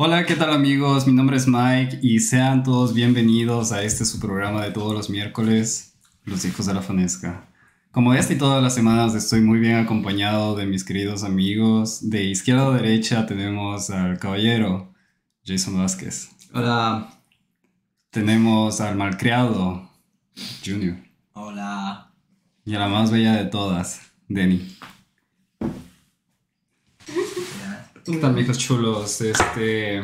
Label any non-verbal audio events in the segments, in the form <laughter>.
Hola, ¿qué tal amigos? Mi nombre es Mike y sean todos bienvenidos a este su programa de todos los miércoles, Los Hijos de la Fonesca. Como esta y todas las semanas estoy muy bien acompañado de mis queridos amigos. De izquierda a derecha tenemos al caballero Jason Vázquez. Hola. Tenemos al malcriado Junior. Hola. Y a la más bella de todas, Denny. ¿Qué tal, mijos chulos? Este,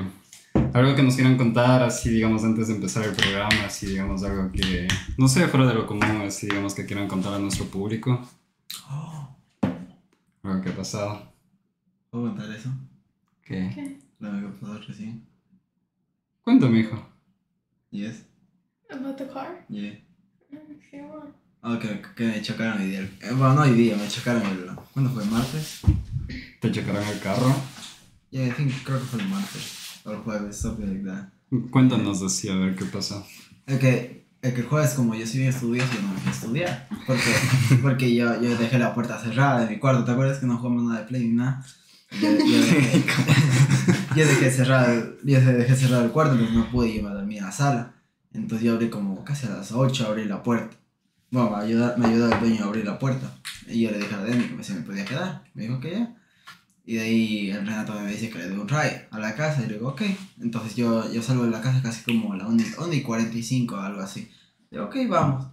algo que nos quieran contar, así, digamos, antes de empezar el programa, así, digamos, algo que, no sé, fuera de lo común, así, digamos, que quieran contar a nuestro público. Algo que ha pasado. ¿Puedo contar eso? ¿Qué? Lo que pasó recién. Cuéntame, hijo. Yes. About the car? Yeah. Sí, bueno. Ah, que, que me chocaron hoy día. Eh, bueno, no hoy día, me chocaron el... ¿Cuándo fue? ¿Martes? ¿Te chocaron el carro? Yeah, I think, creo que fue el martes. O el jueves, something like that. Cuéntanos así, a ver qué pasó. El que, el que jueves, como yo soy bien estudioso, yo no me fui a estudiar. Porque, porque yo, yo dejé la puerta cerrada de mi cuarto. ¿Te acuerdas que no jugamos nada de play ni nada? Yo, yo dejé, <laughs> yo dejé cerrado, yo dejé cerrado el cuarto, entonces no pude irme a dormir a la sala. Entonces yo abrí como casi a las 8, abrí la puerta. Bueno, me ayudó, me ayudó el dueño a abrir la puerta. Y yo le dije a Demi que si me podía quedar. Me dijo que ya. Y de ahí el Renato me dice que le dé un ride a la casa. Y le digo, ok. Entonces yo, yo salgo de la casa casi como a la 1 y 45 o algo así. Digo, ok, vamos.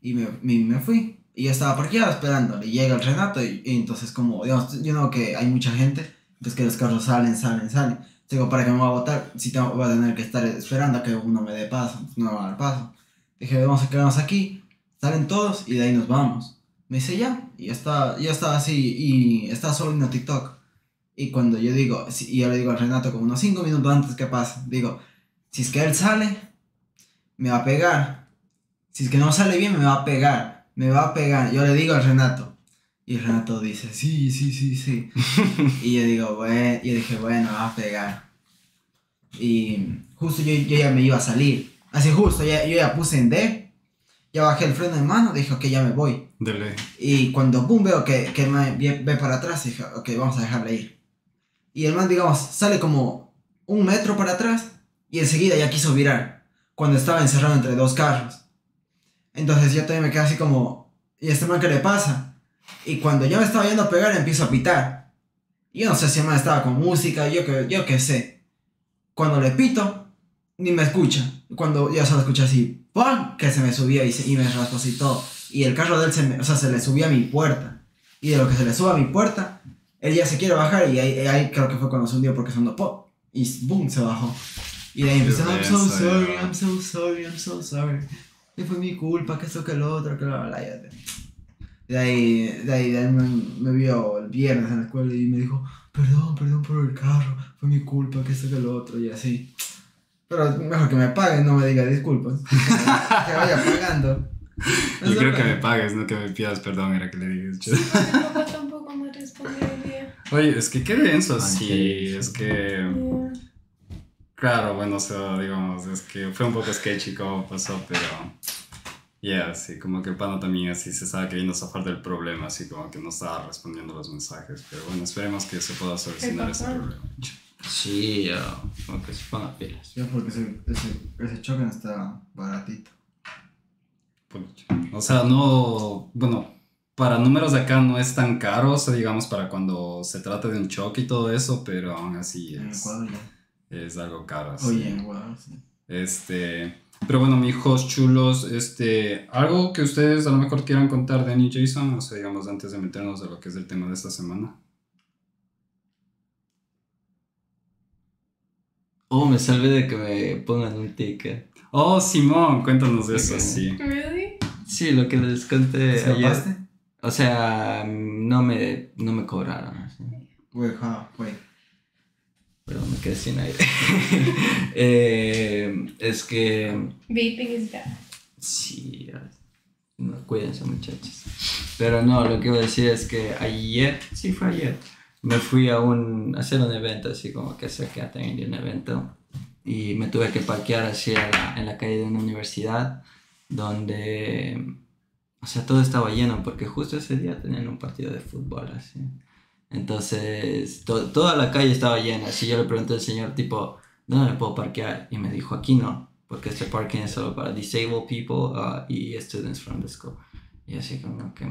Y me, me, me fui. Y yo estaba parqueado esperando. Y llega el Renato y, y entonces como, digamos, yo know que hay mucha gente. Entonces que los carros salen, salen, salen. Digo, para que me va a votar, si tengo, voy a tener que estar esperando a que uno me dé paso. No me va a dar paso. Dije, vamos a quedarnos aquí. Salen todos y de ahí nos vamos. Me dice ya. Y yo estaba, yo estaba así y estaba solo en TikTok. Y cuando yo digo, y yo le digo al Renato como unos 5 minutos antes que pase, digo, si es que él sale, me va a pegar. Si es que no sale bien, me va a pegar. Me va a pegar. Yo le digo al Renato. Y el Renato dice, sí, sí, sí, sí. <laughs> y yo digo, bueno, yo dije, bueno, me va a pegar. Y justo yo, yo ya me iba a salir. Así justo, ya, yo ya puse en D. Ya bajé el freno de mano, dije, ok, ya me voy. Dele. Y cuando boom veo que, que ve, ve para atrás, dije, ok, vamos a dejarle ir. Y el man, digamos, sale como un metro para atrás y enseguida ya quiso virar cuando estaba encerrado entre dos carros. Entonces yo también me quedé así como, ¿y este man qué le pasa? Y cuando ya me estaba yendo a pegar, empiezo a pitar. Yo no sé si el man estaba con música, yo que, yo qué sé. Cuando le pito, ni me escucha. Cuando ya solo escucha así, ¡pam! Que se me subía y, se, y me raspó así todo. Y el carro de él se, o sea, se le subía a mi puerta. Y de lo que se le sube a mi puerta, él ya se quiere bajar y ahí, ahí creo que fue cuando se hundió porque sonó pop. Y boom, se bajó. Y de ahí empezó, I'm so sorry. I'm so sorry, I'm so sorry. Y fue mi culpa, que esto, que lo otro, que la ya. De ahí, de ahí, de ahí me, me vio el viernes en la escuela y me dijo, perdón, perdón por el carro, fue mi culpa, que esto, que lo otro, y así. Pero mejor que me paguen, no me diga disculpas. <laughs> que vaya pagando. Yo creo que me pagues, no que me pidas perdón, era que le digas. Tampoco me. Oye, es que qué denso, Ay, sí, qué es que... Claro, bueno, o sea, digamos, es que fue un poco sketchy como pasó, pero... Yeah, sí, como que el pano también así se estaba queriendo zafar del problema, así como que no estaba respondiendo los mensajes, pero bueno, esperemos que se pueda solucionar ese problema. Sí, yo, como que se ponga pilas. Ya porque ese, ese, ese choque no está baratito. O sea, no, bueno, para números de acá no es tan caro, o sea, digamos, para cuando se trata de un choque y todo eso, pero aún así es, Ecuador ya. es algo caro. sí. Oye, en Ecuador sí. Este, pero bueno, mijos chulos, este, algo que ustedes a lo mejor quieran contar, Danny y Jason, o sea, digamos, antes de meternos a lo que es el tema de esta semana. Oh, me salvé de que me pongan un ticket. Oh, Simón, cuéntanos de eso, sí. Really? Sí, lo que les conté ¿Se ayer. O sea, no me, no me cobraron. así. Wait, how? Wait. Pero me quedé sin aire. <laughs> Eh, es que Vaping is bad. Sí, no, cuídense muchachos. Pero no, lo que iba a decir es que ayer, sí fue ayer, me fui a, un, a hacer un evento, así como que sé que también de un evento. Y me tuve que parquear así a la- en la calle de una universidad, donde, o sea, todo estaba lleno, porque justo ese día tenían un partido de fútbol, así. Entonces, to- toda la calle estaba llena. Así yo le pregunté al señor, tipo, ¿dónde me puedo parquear? Y me dijo, aquí no, porque este parking es solo para disabled people uh, y students from the school. Y así como que,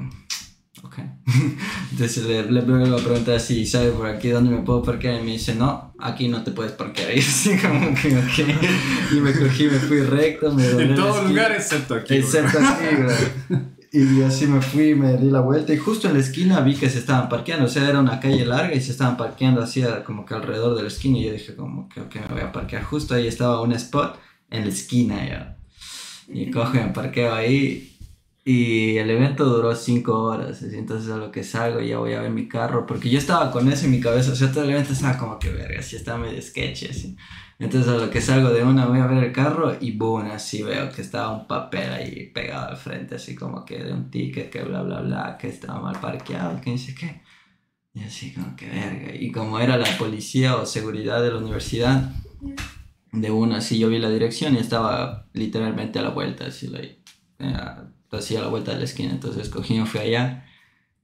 ok. <laughs> Entonces le, le a preguntar así, ¿sabe por aquí dónde me puedo parquear? Y me dice, no, aquí no te puedes parquear. <laughs> Y así como que, ok. Y me cogí, me fui recto, me En la todo esquina. lugar excepto aquí. güey. Excepto aquí, bro. <laughs> Y así me fui, me di la vuelta y justo en la esquina vi que se estaban parqueando, o sea, era una calle larga y se estaban parqueando así como que alrededor de la esquina y yo dije como que me voy a parquear. Justo ahí estaba un spot en la esquina. Y cojo y me parqueo ahí y el evento duró cinco horas, así, entonces a lo que salgo ya voy a ver mi carro, porque yo estaba con eso en mi cabeza, o sea, todo el evento estaba como que verga, así estaba medio sketchy, así. Entonces a lo que salgo de una voy a ver el carro y boom, así veo que estaba un papel ahí pegado al frente, así como que de un ticket, que bla bla bla, que estaba mal parqueado, que sé qué. Y así como que verga. Y como era la policía o seguridad de la universidad, de una así yo vi la dirección y estaba literalmente a la vuelta, así, like, eh, así a la vuelta de la esquina. Entonces cogí fui allá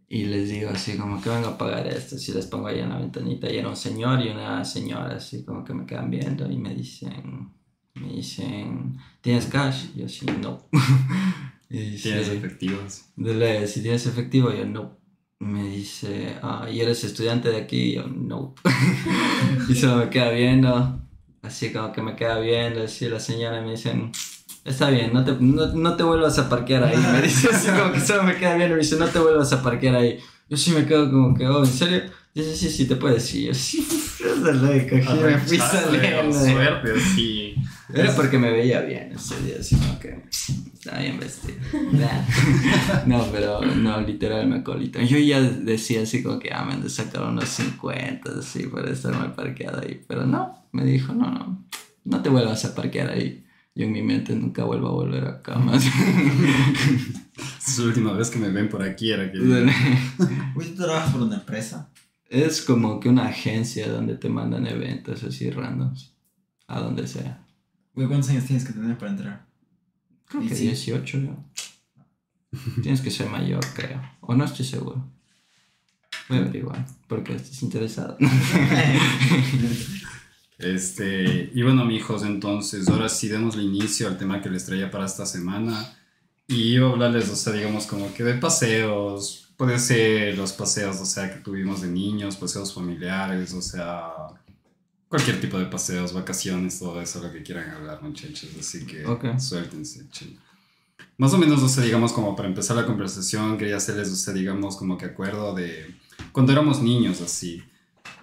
y les digo así como que vengo a pagar esto. Si les pongo ahí en la ventanita y era un señor y una señora así como que me quedan viendo y me dicen, me dicen, ¿tienes cash? Y yo así, no. <laughs> y dice, Tienes efectivos. Dile, si tienes efectivo, yo no. Me dice, ah, ¿y eres estudiante de aquí? Y yo, no. <laughs> y solo me queda viendo, así como que me queda viendo, así la señora me dice, está bien, no te, no, no te vuelvas a parquear ahí. Me dice así como que solo me queda viendo, me dice, no te vuelvas a parquear ahí. Yo sí me quedo como que, oh, ¿en serio? Dice, sí, sí, te puedes ir. Yo sí, dale, cogí, me fui saliendo. Suerte, sí. Era porque me veía bien ese día, así como que estaba bien vestido. Nah. <laughs> no, pero no, literal me colito. Yo ya decía así como que, ah, me han de sacar unos 50, así, por estar mal parqueado ahí. Pero no, me dijo, no, no, no te vuelvas a parquear ahí. Yo en mi mente nunca vuelvo a volver acá más. <laughs> Es la última vez que me ven por aquí era que... Uy, <laughs> ¿tú trabajas por una empresa? es como que una agencia donde te mandan eventos así randoms, a donde sea. Güey, ¿cuántos años tienes que tener para entrar? Creo que sí. 18 yo. Tienes que ser mayor, creo. O no estoy seguro. Voy a averiguar, porque estás interesado. <laughs> Este, y bueno, mijos, entonces, ahora sí demos inicio al tema que les traía para esta semana. Y iba a hablarles, o sea, digamos, como que de paseos. Puede ser los paseos, o sea, que tuvimos de niños, paseos familiares, o sea, cualquier tipo de paseos, vacaciones, todo eso, lo que quieran hablar, muchachos. Así que Ok. suéltense, chill. Más o menos, o sea, digamos, como para empezar la conversación, quería hacerles, o sea, digamos, como que acuerdo de cuando éramos niños, así.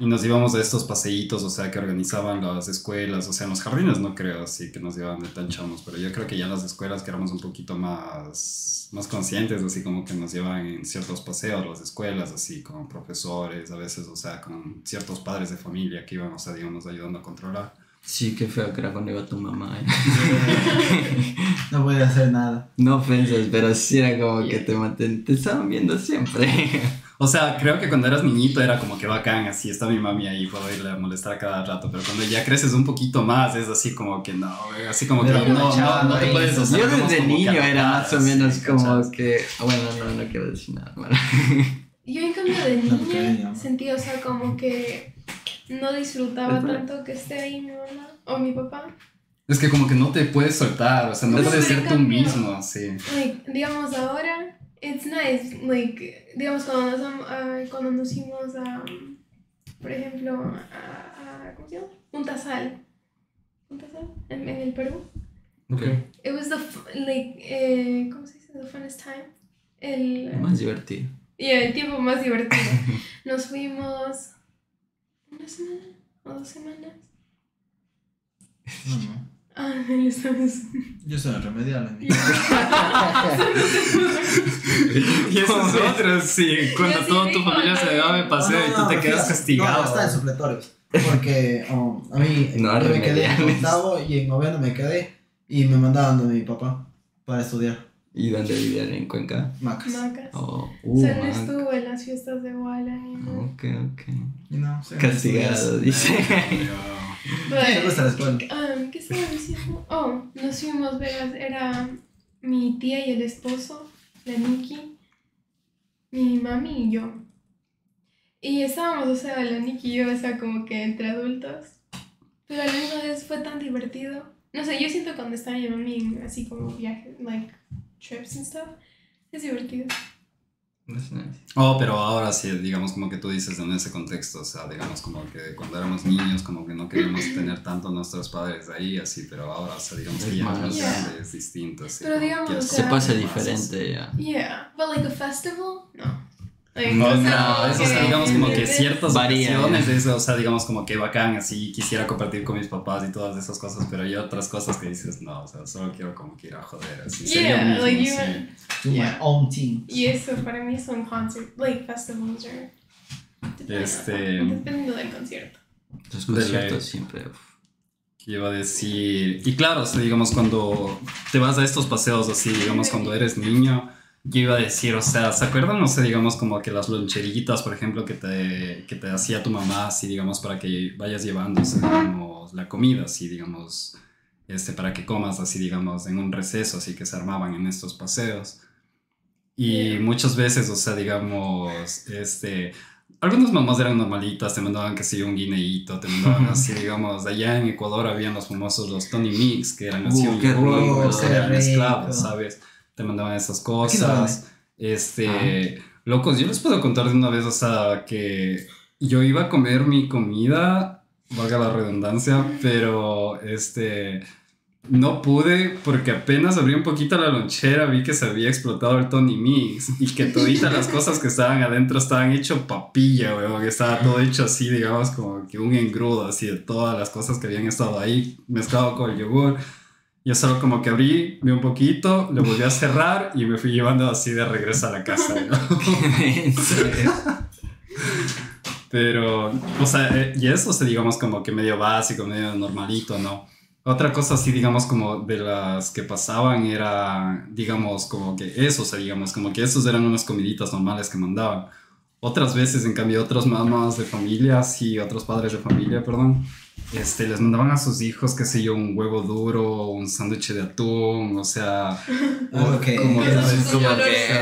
Y nos íbamos a estos paseitos, o sea, que organizaban las escuelas, o sea, en los jardines no creo así que nos llevaban de tan chamos, pero yo creo que ya las escuelas que éramos un poquito más, más conscientes, así como que nos llevan en ciertos paseos, las escuelas, así, con profesores, a veces, o sea, con ciertos padres de familia que iban, o sea, digamos, ayudando a controlar. Sí, qué feo que era cuando iba tu mamá. ¿eh? <laughs> No podía hacer nada. No ofensas, pero sí era como que te manten... Te estaban viendo siempre. O sea, creo que cuando eras niñito era como que bacán, así está mi mami ahí, puedo irle a molestar cada rato, pero cuando ya creces un poquito más es así como que no, así como que no, no, no te puedes o sea, Yo desde como niño era más o así, menos como ¿cachas? que... Bueno, no, no quiero decir nada. Bueno. Yo en cambio de <laughs> niña sentí, o sea, como que no disfrutaba tanto que esté ahí mi mamá o mi papá. Es que como que no te puedes soltar, o sea, no Es puedes ser tú mismo, así. Like, digamos ahora, it's nice, like, digamos cuando nos, ah, cuando nos fuimos a, por ejemplo, a, a- ¿cómo se llama? Punta Sal. Punta Sal, en, en el Perú. It was the, f- like, eh, ¿cómo se dice? The funnest time. El, Más divertido. Yeah, el tiempo más divertido. <laughs> Nos fuimos una semana o dos semanas. No, no. Ah, él estamos. Yo soy el remedial. amigo. Y eso es otro, sí, cuando Yo sí toda tu familia se va de paseo No, y no, tú te quedas castigado. No, hasta en supletorios. Porque um, a mí No, yo me quedé en octavo y en noveno me quedé y me mandaban de mi papá para estudiar ¿Y dónde vivían en Cuenca? macas. Macas. Oh, O uh, man. estuvo en las fiestas de Walla. Ok, ok. Y no, Castigado, dice. Me gusta la escuela. Um, ¿Qué estaba diciendo? Oh, nos fuimos, veras, era mi tía y el esposo, la Nikki, mi mami y yo. Y estábamos, o sea, la Nikki y yo, o sea, como que entre adultos. pero a la misma vez fue tan divertido. No sé, yo siento cuando estaba en mami así como viajes, like trips and stuff, es divertido. That's nice. Oh, pero ahora sí, digamos como que tú dices en ese contexto, o sea, digamos como que cuando éramos niños como que no queríamos <clears throat> tener tanto a nuestros padres ahí, así, pero ahora, o sea, digamos que ya Es más grande es distinto, así. Pero digamos, Se pasa diferente ya. Yeah, but like a festival, no. No, no, eso, o sea, digamos como que ciertas Varía, ocasiones, ¿no? eso, o sea, digamos como que bacán, así, quisiera compartir con mis papás y todas esas cosas, pero hay otras cosas que dices, no, o sea, solo quiero como que ir a joder, así. Yeah, mismo, like sí. even, To Yeah. my own team. y eso para mí son concert, like festivals or Este- dependiendo del concierto. Los De conciertos siempre. uf. ¿Qué iba a decir? Y claro, o sea, digamos, cuando te vas a estos paseos así, digamos, cuando eres niño, yo iba a decir, o sea, ¿se acuerdan, no sé, digamos, como que las loncheritas, por ejemplo, que te, que te hacía tu mamá, así, digamos, para que vayas sea, digamos, la comida, así, digamos, este, para que comas, así, digamos, en un receso, así que se armaban en estos paseos. Y muchas veces, o sea, digamos, este, algunas mamás eran normalitas, te mandaban que sí un guineíto, te mandaban <laughs> así, digamos, allá en Ecuador habían los famosos los Tony Mix, que eran así Uh, un qué rico, o sea, eran rico. ¿sabes? Te mandaban esas no cosas. Este, locos, yo les puedo contar de una vez, o sea, que yo iba a comer mi comida, valga la redundancia, pero este, no pude porque apenas abrí un poquito la lonchera, vi que se había explotado el Tony Mix y que toditas las <laughs> cosas que estaban adentro estaban hecho papilla, weón, que estaba todo hecho así, digamos, como que un engrudo así de todas las cosas que habían estado ahí mezclado con el yogur. Yo solo como que abrí, vi un poquito, lo volví a cerrar y me fui llevando así de regreso a la casa. ¿no? <laughs> Pero, o sea, eh, y eso, o sea, digamos, como que medio básico, medio normalito, ¿no? Otra cosa así, digamos, como de las que pasaban era, digamos, como que eso, o sea, digamos, como que esos eran unas comiditas normales que mandaban. Otras veces, en cambio, otras mamás de familia, sí, otros padres de familia, perdón, este, les mandaban a sus hijos, qué sé yo, un huevo duro, un sándwich de atún, o sea, <laughs> Ok. como que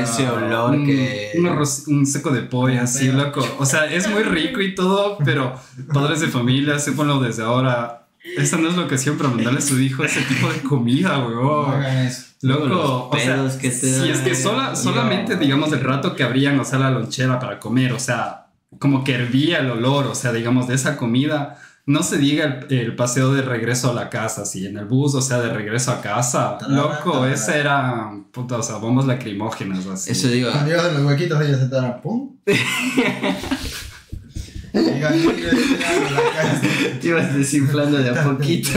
ese olor un, que. un arroz- un seco de pollo, así, Pero- loco. O sea, es muy rico y todo, pero padres de familia, sépanlo desde ahora. Esa no es la ocasión para mandarle a su hijo ese tipo de comida, weón. hagan eso. Loco, Los o sea, que te si es que sola, solamente, No. digamos, el rato que abrían, o sea, la lonchera para comer, o sea, como que hervía el olor, o sea, digamos, de esa comida. No se diga el, el paseo de regreso a la casa, si en el bus, o sea, de regreso a casa. Loco, ese era, puta, o sea, bombas lacrimógenas, así. Eso digo. Cuando en los huequitos ellos se dan pum. Ibas desinflando de a poquito.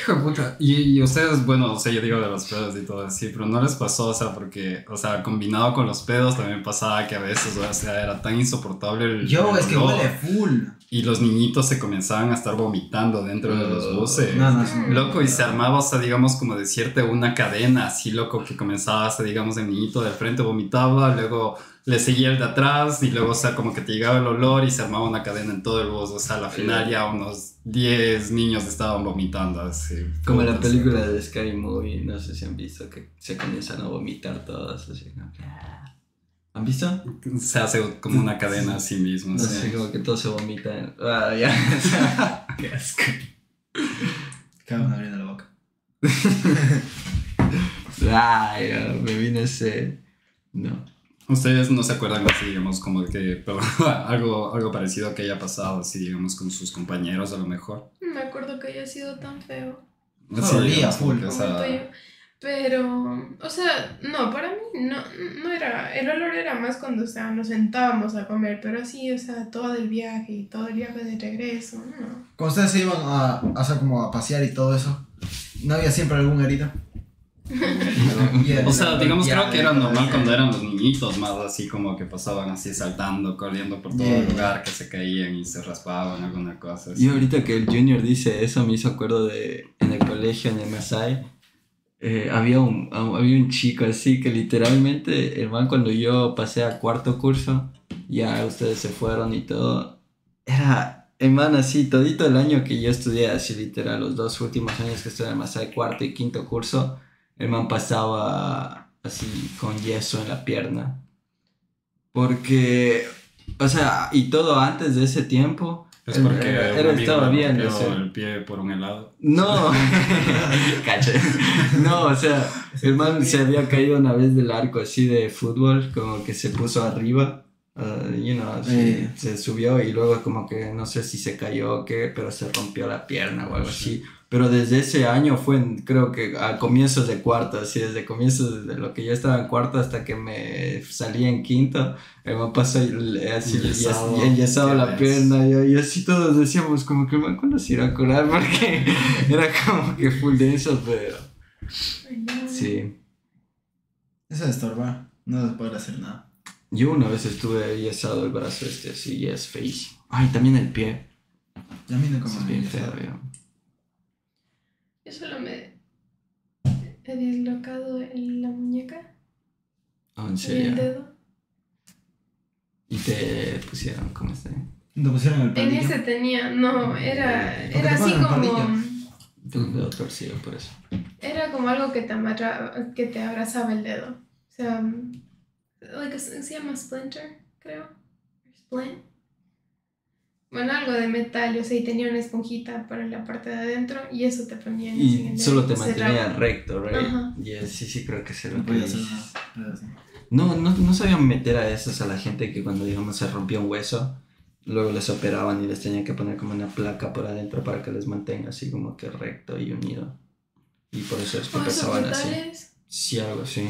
Hijo de puta. Y, y ustedes, bueno, o sea, yo digo de los pedos y todo así, pero no les pasó, o sea, porque, o sea, combinado con los pedos también pasaba que a veces, o sea, era tan insoportable el. Yo, el es que huele full. Y los niñitos se comenzaban a estar vomitando dentro de los buses. No, no, es Loco, y se armaba, o sea, digamos, como decirte una cadena así, loco, que comenzaba, o sea, digamos, el niñito del frente vomitaba, luego le seguía el de atrás, y luego, o sea, como que te llegaba el olor y se armaba una cadena en todo el bus. O sea, a la final ya unos 10 niños estaban vomitando, así. Como la película de Scary Movie, no sé si han visto que se comienzan a vomitar todos. Así, como. ¿Han visto? Se hace como una cadena a sí mismo. No sí. sé, como que todos se vomitan. Ah, ya. <laughs> Qué asco. Uno abriendo la boca. <laughs> Ay, me vino ese. No. Ustedes no se acuerdan así, digamos, como que pero, <laughs> algo, algo parecido que haya pasado, así, digamos, con sus compañeros a lo mejor. No me acuerdo que haya sido tan feo. Olía digamos, full. yo. Pero, o sea, no, para mí no, no era, el olor era más cuando, o sea, nos sentábamos a comer, pero así, o sea, todo el viaje y todo el viaje de regreso, no. Cuando ustedes se iban a, o sea, como a pasear y todo eso, ¿no había siempre algún herida? O sea, digamos, creo que era normal cuando eran los niñitos, más así como que pasaban así saltando, corriendo por todo Yeah. el lugar, que se caían y se raspaban, alguna cosa así. Y ahorita que el Junior dice eso, me hizo acuerdo de en el colegio, en el Masai, eh, había, un, había un chico así que literalmente, el man cuando yo pasé a cuarto curso, ya ustedes se fueron y todo, era, el man así, todito el año que yo estudié, así literal, los dos últimos años que estudié en el Masai, cuarto y quinto curso, el man pasaba así con yeso en la pierna. Porque, o sea, y todo antes de ese tiempo, Es porque amigo estaba bien, rompió ese. el pie por un helado. No, <laughs> caché. No, o sea, el man se había caído una vez del arco así de fútbol, como que se puso arriba, uh, you know, así, Eh. se subió y luego como que no sé si se cayó o qué, pero se rompió la pierna o algo así. Pero desde ese año fue, en- creo que a comienzos de cuarto, así desde comienzos, desde lo que yo estaba en cuarto hasta que me salí en quinto, el man pasó y- así Enyesado. enyesado la denso. pierna y, y así todos decíamos como que el man cuándo se irá a curar <laughs> porque era como que full denso, pero sí. Eso estorba. No se puede hacer nada. Yo una vez estuve enyesado el brazo este así y es feísimo. Ay, también el pie. Ya mire cómo Es bien me feo, yo. Solo me he dislocado en la muñeca Oh, en y el serio. dedo. Y te pusieron, ¿cómo está? ¿Te pusieron el En ese tenía, no, era, era así como. Tengo un dedo torcido por eso. era como algo que te amarra, que te abrazaba el dedo. O sea, like, se llama splinter, creo. Splint. Bueno, algo de metal, o sea, y tenía una esponjita para la parte de adentro y eso te ponía en Y el solo te mantenía cerraba. recto, right? Ajá. Y sí, sí, creo que se lo No podía hacer. No, no, no sabían meter a esos a la gente que cuando, digamos, se rompía un hueso, luego les operaban y les tenían que poner como una placa por adentro para que les mantenga así como que recto y unido. Y por eso es que pesaban así. Sí, algo así.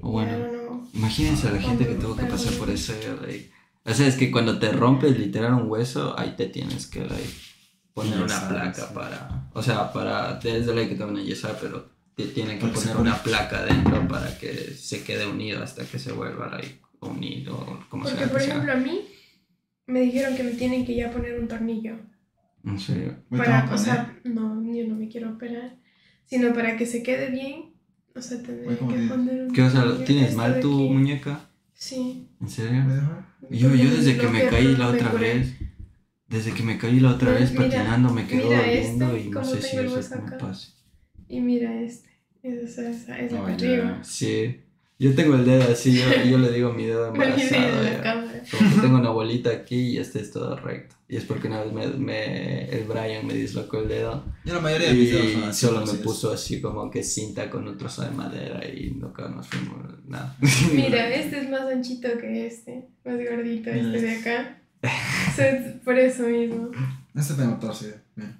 O bueno, imagínense a la gente que tuvo que pasar por ese, like, O sea, es que cuando te rompes literal un hueso, ahí te tienes que, like, poner una placa sí. para... O sea, para... Desde ley que te van a enyesar, pero te tienen que poner una placa dentro para que se quede unido hasta que se vuelva, like, unido, o como Porque, sea por que sea. ejemplo, a mí me dijeron que me tienen que ya poner un tornillo. En serio. Para, o sea, no, yo no me quiero operar, sino para que se quede bien. O sea, tendría Oye, ¿cómo que poner un ¿Qué, o sea, tornillo. tienes mal tu aquí. muñeca? Sí. ¿En serio? Yo, yo desde que me caí la otra vez, desde que me caí la otra vez Mira, patinando me quedo mira doliendo este, y no sé si eso me pasa. Y mira este. Es, es, es la arriba. Sí. Yo tengo el dedo así, yo, yo le digo mi dedo <laughs> embarazado. ya. Como que tengo una bolita aquí y este es todo recto. Y es porque una vez me, me- el Brian me dislocó el dedo Yo la mayoría de mis dedos son y así, solo me puso así como que cinta con un trozo de madera y nunca nos fuimos nada. Mira, <laughs> este es más anchito que este. Más gordito Mira este de acá. O sea, es por eso mismo. Este tengo torcido. Bien.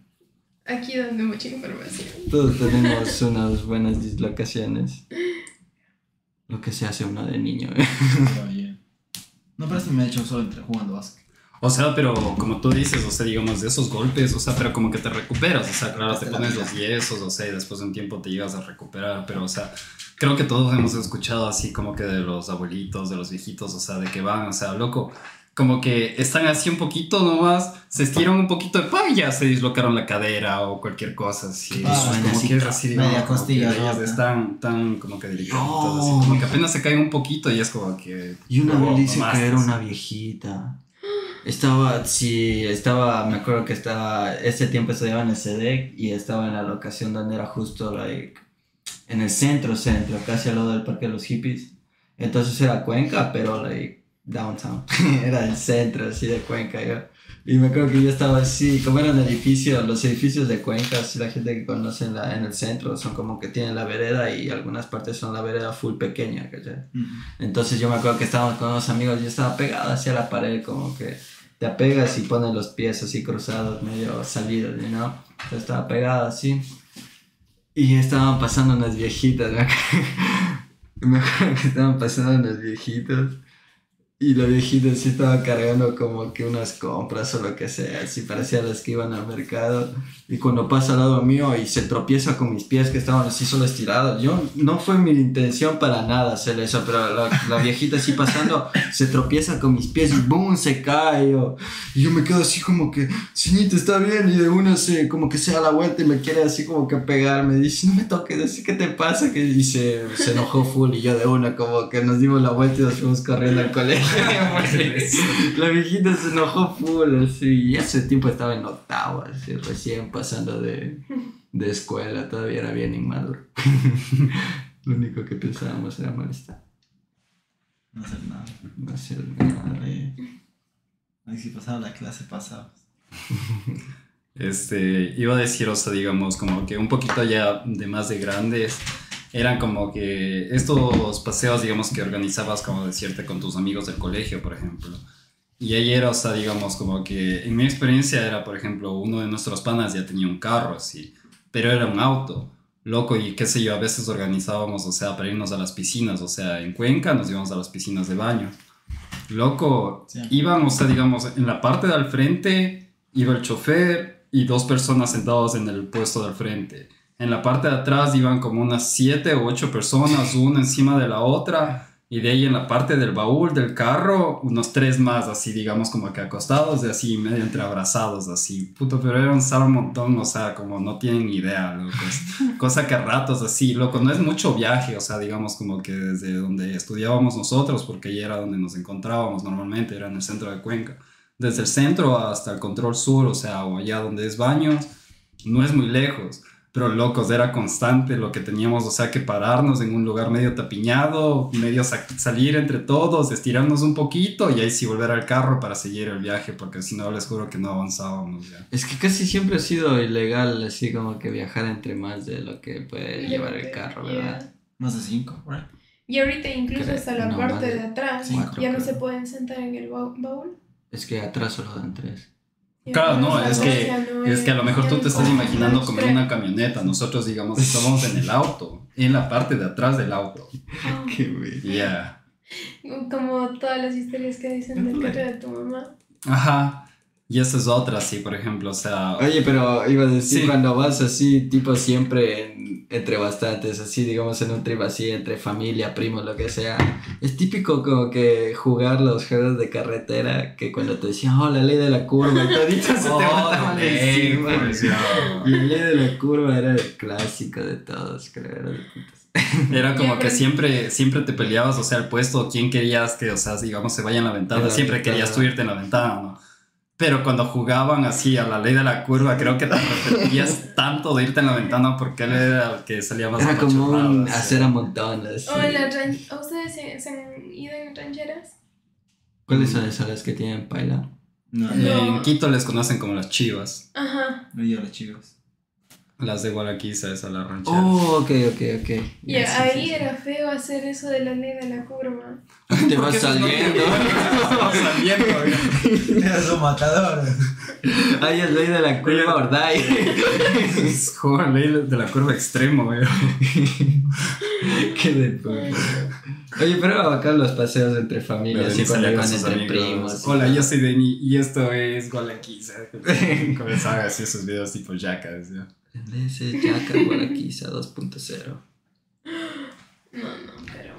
Aquí dando mucha información. Todos tenemos unas buenas dislocaciones. Lo que se hace uno de niño. <laughs> ¿eh? Pero bien. No, pero me ha hecho solo entre jugando básquet. O sea, pero como tú dices, o sea, digamos, de esos golpes, o sea, pero como que te recuperas, o sea, claro, te pones los yesos, o sea, y después de un tiempo te llegas a recuperar, pero, o sea, creo que todos hemos escuchado así como que de los abuelitos, de los viejitos, o sea, de que van, o sea, loco, como que están así un poquito nomás, se estiran un poquito de pa y ya se dislocaron la cadera o cualquier cosa así. Ah, suena como así, que es así, media digamos, como costilla que ellas rota. están tan como que delicaditas, No. así, como que apenas se caen un poquito y es como que... Y una oh, vez le hice caer una viejita. Estaba, sí, estaba, me acuerdo que estaba, ese tiempo estudiaba en el SEDEC y estaba en la locación donde era justo, like, en el centro, centro, casi al lado del Parque de los Hippies. Entonces era Cuenca, pero, like, downtown. <laughs> era el centro, así, de Cuenca, yo. Y me acuerdo que yo estaba así, como eran edificios, los edificios de Cuenca, así la gente que conoce en, la, en el centro, son como que tienen la vereda y algunas partes son la vereda full pequeña, ¿cachai? Entonces yo me acuerdo que estábamos con unos amigos yo estaba pegado hacia la pared, como que te apegas y pones los pies así cruzados, medio salidos, ¿no? Entonces estaba pegado así. Y estaban pasando unas viejitas, me acuerdo, <laughs> me acuerdo que estaban pasando unas viejitas. Y la viejita sí estaba cargando como que unas compras o lo que sea, así parecía las que iban al mercado. Y cuando pasa al lado mío y se tropieza con mis pies que estaban así solo estirados, yo no fue mi intención para nada hacer eso, pero la, la viejita así pasando se tropieza con mis pies y ¡boom! se cae. yo- y yo me quedo así como que, señorita, está bien. Y de una se como que se da la vuelta y me quiere así como que pegar. Me dice, no me toques, así que te pasa. Que, y se, se enojó full y yo de una como que nos dimos la vuelta y nos fuimos corriendo al colegio. <laughs> La viejita se enojó full, así. Y ese tiempo estaba en octavo, así, recién pasando de, de escuela. Todavía era bien inmaduro. <laughs> Lo único que pensábamos era molestar. No hacer nada. No hacer nada. Eh, Ay, si pasaba la clase, pasaba. Este, iba a decir, o sea, digamos, como que un poquito ya de más de grandes, eran como que estos paseos, digamos, que organizabas, como decirte, con tus amigos del colegio, por ejemplo. Y ahí era, o sea, digamos, como que en mi experiencia era, por ejemplo, uno de nuestros panas ya tenía un carro así, pero era un auto, loco, y qué sé yo, a veces organizábamos, o sea, para irnos a las piscinas, o sea, en Cuenca nos íbamos a las piscinas de baño. Loco, Sí. iban, o sea, digamos, en la parte de al frente iba el chofer y dos personas sentadas en el puesto del frente. En la parte de atrás iban como unas siete o ocho personas, una encima de la otra. Y de ahí en la parte del baúl del carro, unos tres más, así digamos como que acostados, de así medio entre abrazados, así. Puto, pero era un sal montón, o sea, como no tienen idea, loco. Cosa que a ratos así, loco, no es mucho viaje, o sea, digamos como que desde donde estudiábamos nosotros, porque ahí era donde nos encontrábamos normalmente, era en el centro de Cuenca. Desde el centro hasta el control sur, o sea, o allá donde es baños, no es muy lejos. Pero locos, era constante lo que teníamos, o sea, que pararnos en un lugar medio tapiñado, medio sa- salir entre todos, estirarnos un poquito y ahí sí volver al carro para seguir el viaje, porque si no, les juro que no avanzábamos ya. Es que casi siempre ha sido ilegal, así como que viajar entre más de lo que puede llevar el carro, ¿verdad? Yeah. Más de cinco, ¿verdad? Y ahorita incluso Creo- hasta la no, parte de de atrás ya no se pueden sentar en el ba- baúl. Es que atrás solo dan tres. Claro, no, es que, es que a lo mejor tú te estás es imaginando como en una camioneta, nosotros digamos estamos en el auto, en la parte de atrás del auto. Ah, Ya. Como todas las historias que dicen del carro de tu mamá. Ajá. Y esa es otra, sí, por ejemplo, o sea... Oye, pero iba a decir, Sí. cuando vas así, tipo siempre en- entre bastantes, así, digamos, en un trip así, entre familia, primos, lo que sea, es típico como que jugar los juegos de carretera, que cuando te decían, oh, la ley de la curva, y toditos se te <laughs> Oh, mataban ley, encima. ya. Y la ley de la curva era el clásico de todos, creo. Era de. <laughs> Era como que siempre, siempre te peleabas, o sea, el puesto, quién querías que, o sea, digamos, se vaya en la ventana, siempre ventana. querías tú irte en la ventana, ¿no? Pero cuando jugaban así a la ley de la curva, creo que te arrepentías <laughs> tanto de irte en la ventana porque él era el que salía más Era como un hacer a montones. O en las ran- ¿a ¿Ustedes se, se han ido en rancheras? ¿Cuáles son esas las que tienen paila? No, En No. Quito les conocen como las chivas. Ajá. no yo los chicos. Las de Gualaquiza, esa la ranchera. Oh, ok, ok, ok. Y ahí sí, sí. era feo hacer eso de la ley de la curva. <laughs> <laughs> Te vas saliendo. Vas saliendo, güey. Eres un matador. Ay, es ley de la curva, ¿verdad? <laughs> Es joder, ley de la curva extremo, güey. Qué de. Oye, pero acá los paseos entre familias, y cuando iban entre primos. Hola, yo soy Deni y esto es Gualaquiza. Comenzaba así esos videos tipo jackas, ¿ya? Ese Jaca Guaraquiza 2.0. No, no, pero.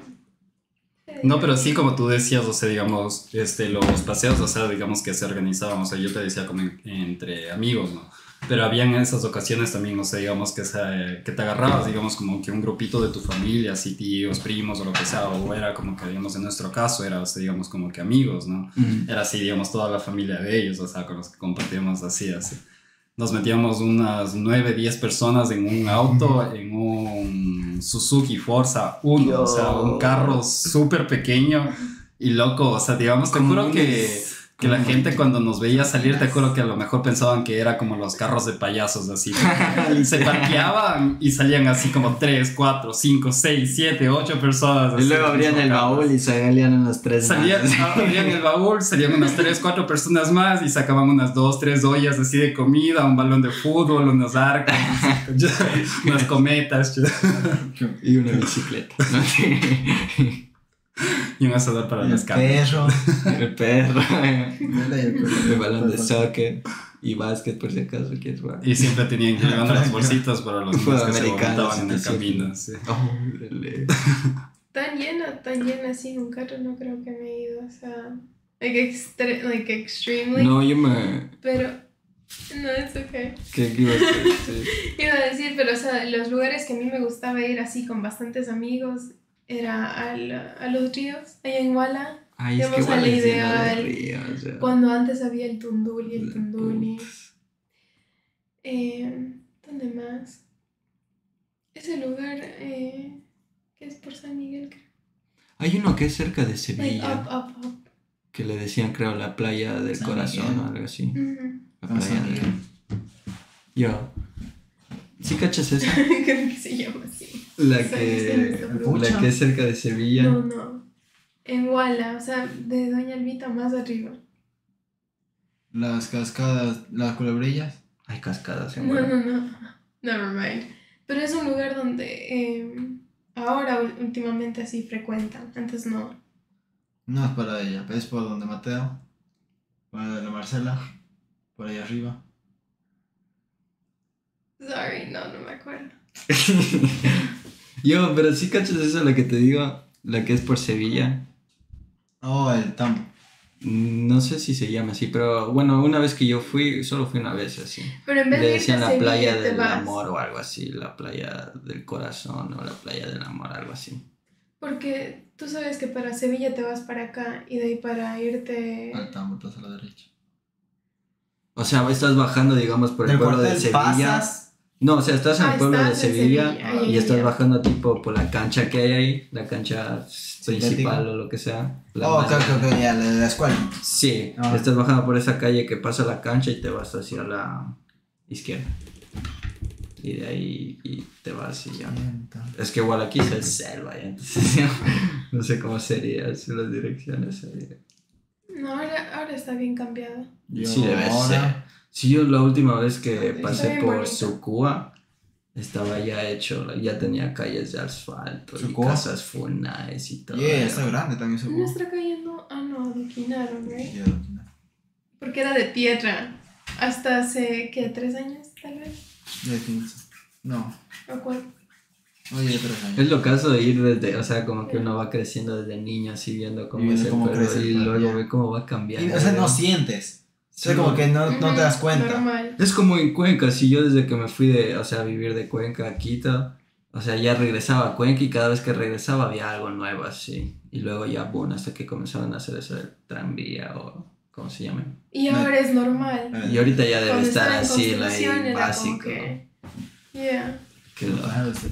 No, pero sí, como tú decías, o sea, digamos, este, los paseos, o sea, digamos que se organizaban, o sea, yo te decía como en- entre amigos, ¿no? Pero habían esas ocasiones también, o sea, digamos que, se- que te agarrabas, digamos, como que un grupito de tu familia, así tíos, primos o lo que sea, o era como que, digamos, en nuestro caso, era, o sea, digamos, como que amigos, ¿no? Era así, digamos, toda la familia de ellos, o sea, con los que compartíamos así, así. Nos metíamos unas 9, 10 personas en un auto, en un Suzuki Forza 1, o sea, un carro súper pequeño. Y loco, o sea, digamos, te juro que, que la gente cuando nos veía salir, te juro que a lo mejor pensaban que era como los carros de payasos, así. <laughs> Se parqueaban y salían así como 3, 4, 5, 6, 7, 8 personas. Y así, luego abrían el baúl y salían unos tres Salían, más. abrían el baúl, salían unas 3, 4 personas más y sacaban unas 2, 3 ollas así de comida, un balón de fútbol, unos arcos, <laughs> unas cometas Y una bicicleta. <laughs> <laughs> y un asador para las carnes. perro. <laughs> el perro. El perro. El balón de soccer. Y básquet, por si acaso quieres jugar. Y siempre tenían que llevar las <laughs> bolsitas para los niños que se vomitaban en el sí, camino. sí. Órale. Tan llena, tan llena así en un carro no creo que me he ido. O sea. Like, extre like extremely. No, yo me. Pero. No, es okay. ¿Qué, qué iba a decir? Sí. Iba a decir, pero o sea, los lugares que a mí me gustaba ir así con bastantes amigos era al, a los ríos, allá en Wala, Ay, es que a la de ideal. ríos, cuando antes había el Tunduli, el Tunduli. Eh, ¿Dónde más? Ese lugar eh, que es por San Miguel, creo. Hay uno que es cerca de Like, Sevilla. up, up, up. que le decían, creo, la playa del San corazón Miguel. o algo así. La Ah, playa San de-. Yo. ¿Sí cachas esa? <laughs> Creo que se llama así. La que, la que es cerca de Sevilla. No, no. En Walla, o sea, de Doña Elvita más arriba. Las cascadas, las culebrillas. Hay cascadas en No, Huelva. no, no. Never mind. Pero es un lugar donde eh, ahora últimamente así frecuentan. Antes no. No es para ella, es por donde Mateo. Para la Marcela. Por ahí arriba. Sorry, no, no me acuerdo. <laughs> Yo, pero sí cachas esa la que te digo, la que es por Sevilla. Oh, el tambo. No sé si se llama así, pero bueno, una vez que yo fui, solo fui una vez así. Pero en vez Le decían a la Sevilla, playa del vas. amor o algo así, la playa del corazón o la playa del amor, algo así. Porque tú sabes que para Sevilla te vas para acá y de ahí para irte. Al tambo, estás a la derecha. O sea, estás bajando, digamos, por el pueblo de Sevilla. pasas. No, o sea, estás en Ah, el pueblo de Sevilla, Sevilla. Ay, y estás ay. bajando tipo por la cancha que hay ahí, la cancha principal o lo que sea. La Oh, que ya, la de la escuela. Sí, Ah. estás bajando por esa calle que pasa la cancha y te vas hacia la izquierda. Y de ahí y te vas y ya. Es que igual aquí es selva, ya, entonces <laughs> no sé cómo sería si las direcciones. No, ahora, ahora está bien cambiado. Yo Sí, debe ahora- ser. Sí, yo la última vez que pasé por bonito. Sucúa estaba ya hecho, ya tenía calles de asfalto y ¿Sucúa? casas nice y todo. Yeah, está grande también su Nuestra calle no. Ah, no, adoquinaron, ¿right? Yeah, Porque era de tierra. Hasta hace, ¿qué? ¿Tres años, tal vez? ya. No, ¿O cuál? oye, tres años. Es lo caso de ir desde, o sea, como que uno va creciendo desde niño así viendo cómo Y es el cómo pueblo crece y luego ve cómo va Y, cambiando. o sea, no sientes. O sea, como que no, no te das cuenta. Normal. Es como en Cuenca, si yo desde que me fui de, o sea, a vivir de Cuenca a Quito, o sea, ya regresaba a Cuenca y cada vez que regresaba había algo nuevo así. Y luego ya, bueno, hasta que comenzaron a hacer eso del tranvía o ¿cómo se llama? Y ahora es normal. Eh, Y ahorita ya debe Cuando estar así, like, como básico. que- Yeah, sí.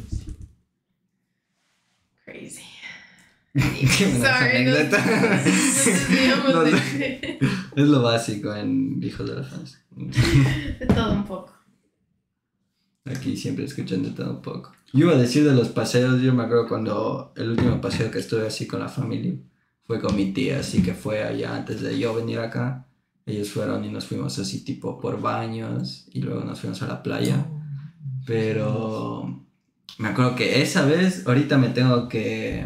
crazy. <laughs> Sorry, no, No, no. Es lo básico en Hijos de la Fans. de todo un poco. Aquí siempre escuchan de todo un poco. Yo iba a decir de los paseos, yo me acuerdo cuando el último paseo que estuve así con la familia fue con mi tía, así que fue allá antes de yo venir acá. Ellos fueron y nos fuimos así tipo por baños y luego nos fuimos a la playa. Pero me acuerdo que esa vez, ahorita me tengo que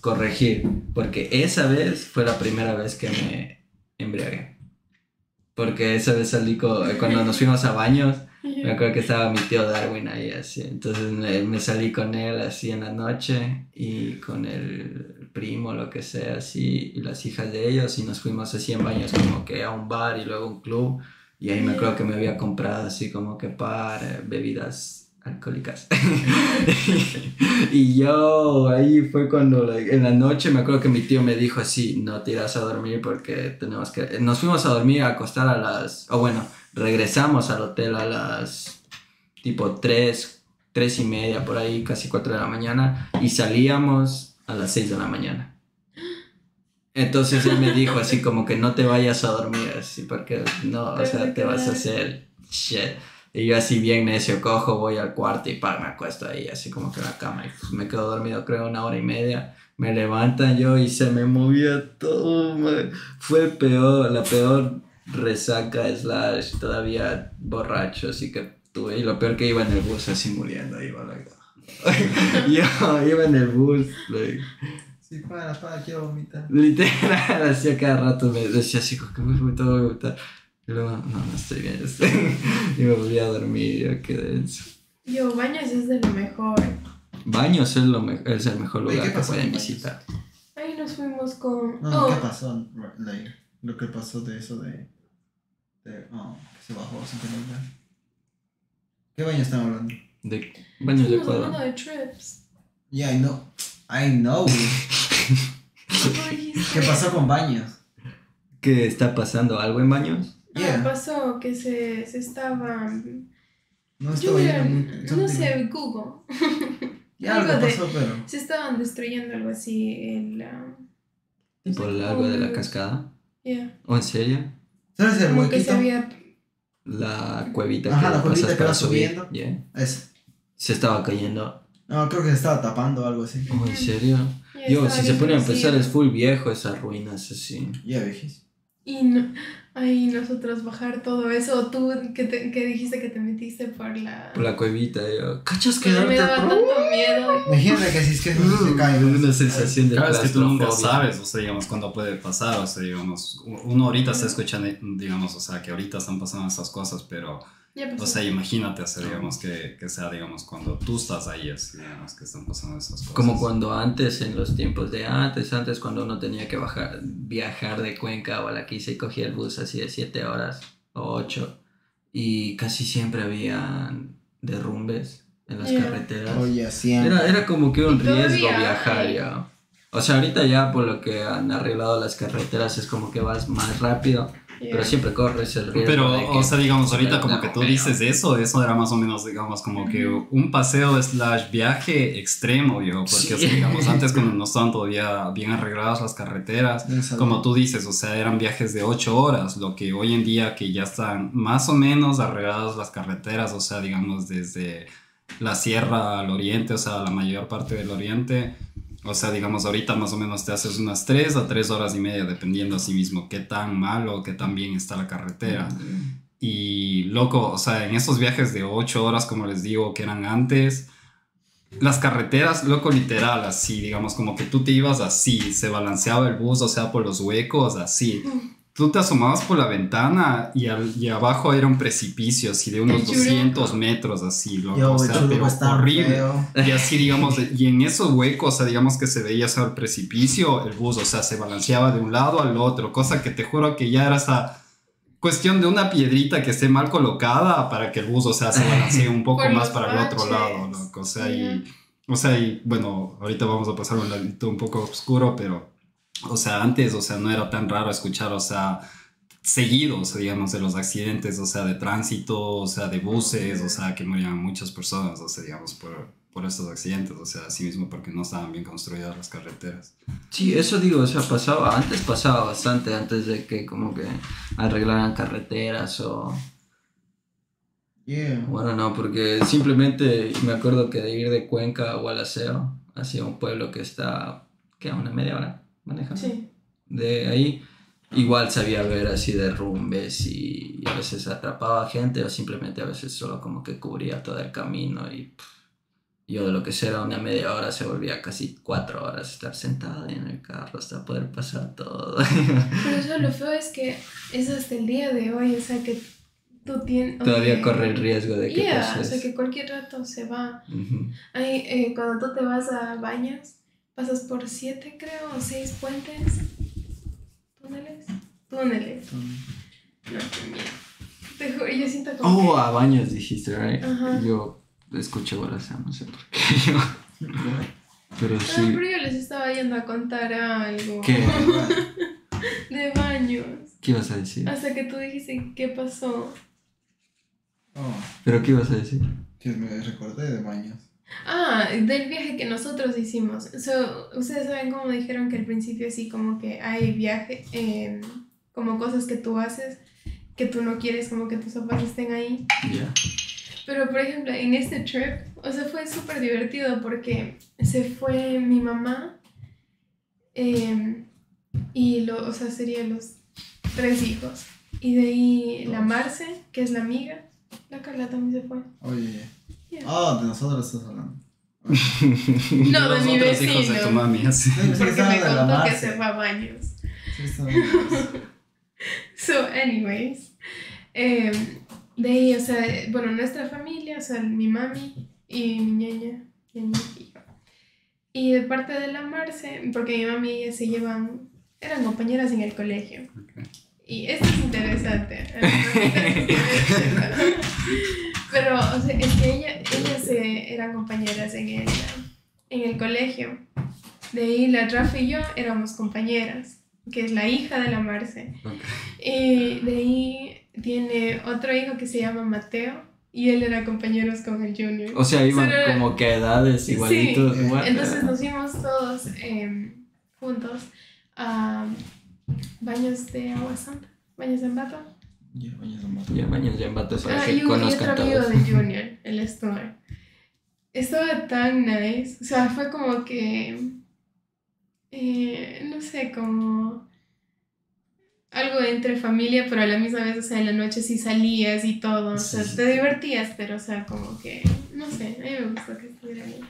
corregir, porque esa vez fue la primera vez que me embriagué. Porque esa vez salí co- cuando nos fuimos a baños, me acuerdo que estaba mi tío Darwin ahí así, entonces me, me salí con él así en la noche y con el primo, lo que sea, así, y las hijas de ellos y nos fuimos así en baños como que a un bar y luego a un club. Y ahí me acuerdo que me había comprado así como que para bebidas alcohólicas. <laughs> y yo ahí fue cuando like, en la noche me acuerdo que mi tío me dijo así, no te irás a dormir porque tenemos que... Nos fuimos a dormir a acostar a las... O bueno, regresamos al hotel a las tipo 3, 3 y media por ahí, casi 4 de la mañana y salíamos a las 6 de la mañana. Entonces él me dijo así como que no te vayas a dormir así porque no, o sea, te vas a hacer shit. Y yo así bien necio, cojo, voy al cuarto y pa, me acuesto ahí así como que en la cama y pues, me quedo dormido creo una hora y media. Me levantan yo y se me movía todo. man. Fue el peor, la peor resaca slash todavía borracho así que tuve. Y lo peor que iba en el bus así muriendo. Iba, like, <laughs> yo iba en el bus, like, Sí, para, para, quiero vomitar. literal, hacía cada rato me decía así como que me voy a vomitar. Y luego, no, no estoy bien. <laughs> estoy- y me volví a dormir, yo quedé denso. Yo, baños es de lo mejor. Baños es, lo me- es el mejor lugar ¿qué que pueden visitar. Ahí nos fuimos con. No, oh, ¿qué pasó? Like, lo que pasó de eso de. de oh, que se bajó sin tener ¿Qué baño están hablando? De baños de estamos Ecuador. hablando de trips. Yeah, I know. I know. <laughs> ¿Qué pasó con baños? ¿Qué está pasando? ¿Algo en baños? Ah, Yeah. pasó que se, se estaban. No estaba no sé, Google. <laughs> Ya algo algo de- pasó, pero. Se estaban destruyendo algo así. El, ah, Tipo Sí, algo de la cascada. Yeah. ¿O en serio? ¿Sabes el Como que se huequito? había. La cuevita Ajá, que la cuevita pasas que para va subir. subiendo. Yeah. Ese. Se estaba cayendo. No, creo que se estaba tapando o algo así. Oh, ¿en serio? ya Yo, si se pone a pensar, crecido. es full viejo esas ruinas así. Ya, viejis. Y no, ahí nosotros bajar todo eso, tú que, te- que dijiste que te metiste por la... Por la cuevita, yo. ¿Cachas Sí, me daba tanto miedo. Imagínate que si es que sí se cae. ¿no? Una sensación de Claro, es que tú nunca sabes, o sea, digamos, cuándo puede pasar, o sea, digamos, uno ahorita está escuchando, digamos, o sea, que ahorita están pasando esas cosas, pero, Pasó. o sea, imagínate, o sea, digamos, que, que sea, digamos, cuando tú estás ahí, así, digamos, que están pasando esas cosas. Como cuando antes, en los tiempos de antes, antes cuando uno tenía que bajar, viajar de Cuenca o a la Quisa y cogía el bus así de 7 horas o 8 y casi siempre había derrumbes en las Yeah. carreteras. Oye, siempre. Era, era como que un riesgo viajar hay. ya. O sea, ahorita ya por lo que han arreglado las carreteras es como que vas más rápido, Yeah. pero siempre corres el riesgo. Pero, de que o sea, digamos, ahorita como que tú dices eso, eso era más o menos, digamos, como que un paseo slash viaje extremo, yo, porque, Sí. o sea, digamos, <laughs> antes cuando no estaban todavía bien arregladas las carreteras, como tú dices, o sea, eran viajes de 8 horas, lo que hoy en día que ya están más o menos arregladas las carreteras, o sea, digamos, desde la sierra al oriente, o sea, la mayor parte del oriente, o sea, digamos, ahorita más o menos te haces unas 3 a 3 horas y media, dependiendo a sí mismo qué tan mal o qué tan bien está la carretera. Y loco, o sea, en esos viajes de 8 horas, como les digo, que eran antes, las carreteras, loco, literal, así, digamos, como que tú te ibas así, se balanceaba el bus, o sea, por los huecos, así. Tú te asomabas por la ventana y, al- y abajo era un precipicio, así, de unos El churuco. 200 metros, así, loco, Yo, o sea, pero está horrible. feo. Y así, digamos, y en esos huecos, o sea, digamos que se veía hacia el precipicio, el bus, o sea, se balanceaba de un lado al otro, cosa que te juro que ya era esa cuestión de una piedrita que esté mal colocada para que el bus, o sea, se balancee un poco más para el otro baches. lado, loco, o sea, y, Ujú. o sea, y bueno, ahorita vamos a pasar un ladito un poco oscuro, pero, o sea, antes, o sea, no era tan raro escuchar, o sea, seguidos, digamos, de los accidentes, o sea, de tránsito, o sea, de buses, o sea, que morían muchas personas, o sea, digamos, por, por estos accidentes, o sea, así mismo porque no estaban bien construidas las carreteras. Sí, eso digo, o sea, pasaba, antes pasaba bastante, antes de que como que arreglaran carreteras o... Yeah. Bueno, no, porque simplemente me acuerdo que de ir de Cuenca a Gualaceo, hacia un pueblo que está, ¿qué? Una media hora manejando. Sí. De ahí, igual sabía ver así derrumbes y, y a veces atrapaba gente o simplemente a veces solo como que cubría todo el camino y pff, yo de lo que sea era una media hora se volvía casi cuatro horas estar sentada en el carro hasta poder pasar todo. Pero eso lo <laughs> feo es que es hasta el día de hoy, o sea que tú tienes... Todavía corre el riesgo de que Yeah, o sea que cualquier rato se va. Ujú. Ay, eh, cuando tú te vas a Baños, pasas por siete, creo, o seis puentes. ¿Túneles? Túneles. No, qué miedo. Te juro, yo siento como... Oh, a baños dijiste, right? Ajá. Yo escucho Gualaceo, no sé por qué. <laughs> Pero Ah, sí. pero yo les estaba yendo a contar algo ¿Qué? <laughs> de baños. ¿Qué ibas a decir? Hasta que tú dijiste qué pasó. Oh, ¿Pero qué ibas a decir? que me recordé de baños. Ah, del viaje que nosotros hicimos. So, Ustedes saben cómo dijeron que al principio así como que hay viaje, em, como cosas que tú haces que tú no quieres como que tus papás estén ahí. Ya. Pero por ejemplo, en este trip, o sea, fue súper divertido porque se fue mi mamá em, y lo, o sea, serían los tres hijos. Y de ahí la Marce, que es la amiga. La Carla también se fue. Oye. Yeah. Ah, de nosotros estás hablando. <laughs> No, de mi otros hijos de tu vecino. mami, así. Sí, <laughs> Porque me de la contó que se fue a baños. So, anyways. em, de ahí, o sea, bueno, nuestra familia, o sea, mi mami y mi ñaña, ñaña y de parte de la Marce, porque mi mami y ella se llevan, eran compañeras en el colegio. Ok. Y esto es interesante. <laughs> Pero, o sea, es que ella, ellas eh, eran compañeras en el, en el colegio. De ahí la Rafa y yo éramos compañeras, que es la hija de la Marce. Y de ahí tiene otro hijo que se llama Mateo y él era compañeros con el Junior. O sea, iban Solo- como que edades igualitos. Sí. Entonces nos fuimos todos em, juntos a baños de agua santa, baños en bata. Baños ya en batas para Ah, que y, un- y otro conozcan amigo de Junior, el Stuart. Estaba tan nice. O sea, fue como que. eh, no sé, como. Algo entre familia, pero a la misma vez, o sea, en la noche sí salías y todo. O sea, Sí, sí, te sí. divertías, pero, o sea, como que. No sé, a mí me gustó que estuviera ahí.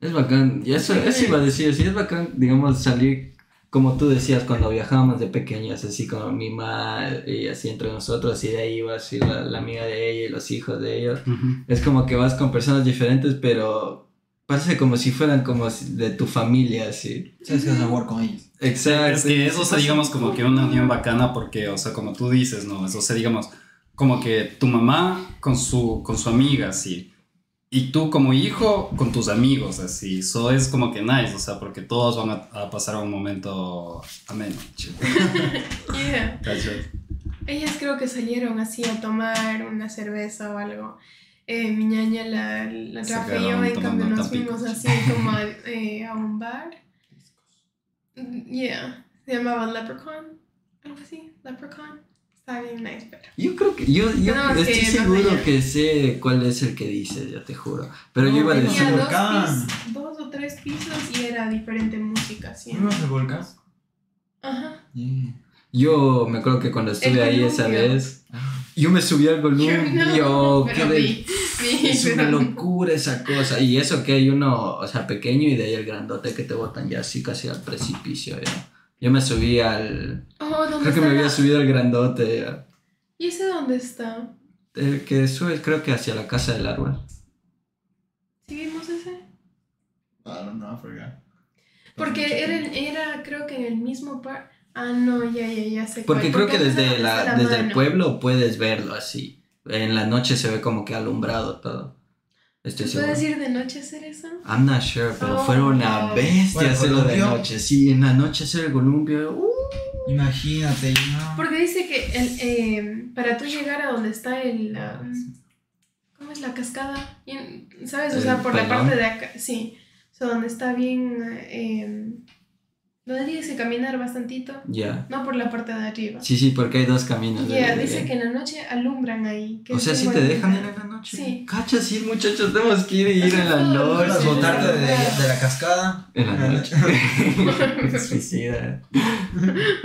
Es bacán, y eso, eso iba a decir, sí es bacán, digamos, salir, como tú decías, cuando viajábamos de pequeños, así como mi madre y así entre nosotros, y de ahí iba así la, la amiga de ella y los hijos de ellos. Es como que vas con personas diferentes, pero parece como si fueran como si- de tu familia, así. Sabes que vas a jugar con ellos. Exacto. Es que eso, o sea, digamos, como que una unión bacana porque, o sea, como tú dices, ¿no? O sea, digamos, como que tu mamá con su, con su amiga, así. Y tú como hijo con tus amigos, así. Eso es como que nice, o sea, porque todos van a, a pasar un momento ameno. <laughs> Yeah. Ellas creo que salieron así a tomar una cerveza o algo. Eh, mi ñaña, la, la Rafa y yo, en cambio, nos fuimos así como a, eh, a un bar. Mm, Yeah, se llamaba Leprechaun, algo así, Leprechaun. Estaba bien nice, pero... Yo creo que, yo, yo estoy seguro que sé cuál es el que dice, ya te juro. Pero yo iba a decir, dos, volcán. pis- dos o tres pisos y era diferente música, sí. ¿No el volcán? Ajá. Yeah. yo me acuerdo que cuando estuve El ahí esa vez, yo me subí al qué de- vi- vi, Es una pero- locura esa cosa. Y eso que hay uno, o sea, pequeño y de ahí el grandote que te botan ya así casi al precipicio. Ya. Yo me subí al... Oh, ¿dónde Creo que me había subido al grandote. ¿Y ese dónde está? El que sube creo que hacia la casa del árbol. ¿Sí vimos ese? I don't know, I forgot. Porque era, era creo que en el mismo par. Ah, no, ya, ya, ya sé. Porque cuál. creo que desde, la, desde el pueblo puedes verlo así. En la noche se ve como que alumbrado todo. Estoy ¿Tú seguro. puedes ir de noche a hacer eso? I'm not sure, pero Oh, fueron una no. bestia Bueno, hacerlo de noche. Sí, en la noche hacer el columpio. uh, Imagínate, no. Porque dice que el, eh, para tú llegar a donde está el... um, ¿Cómo es la cascada? ¿Sabes? O sea, ¿El por la parte de acá. Sí. O sea, donde está bien... Eh, donde tienes que caminar bastantito. Ya. No por la parte de arriba. Sí, sí, porque hay dos caminos. Ya, de- dice que en la noche alumbran ahí. que O sea, si te dejan ir en la noche. Sí. Cacha, sí, muchachos, tenemos que ir, ir en la noche. No, botarte de, no. de la cascada. En la noche. <laughs> <laughs> Suicida.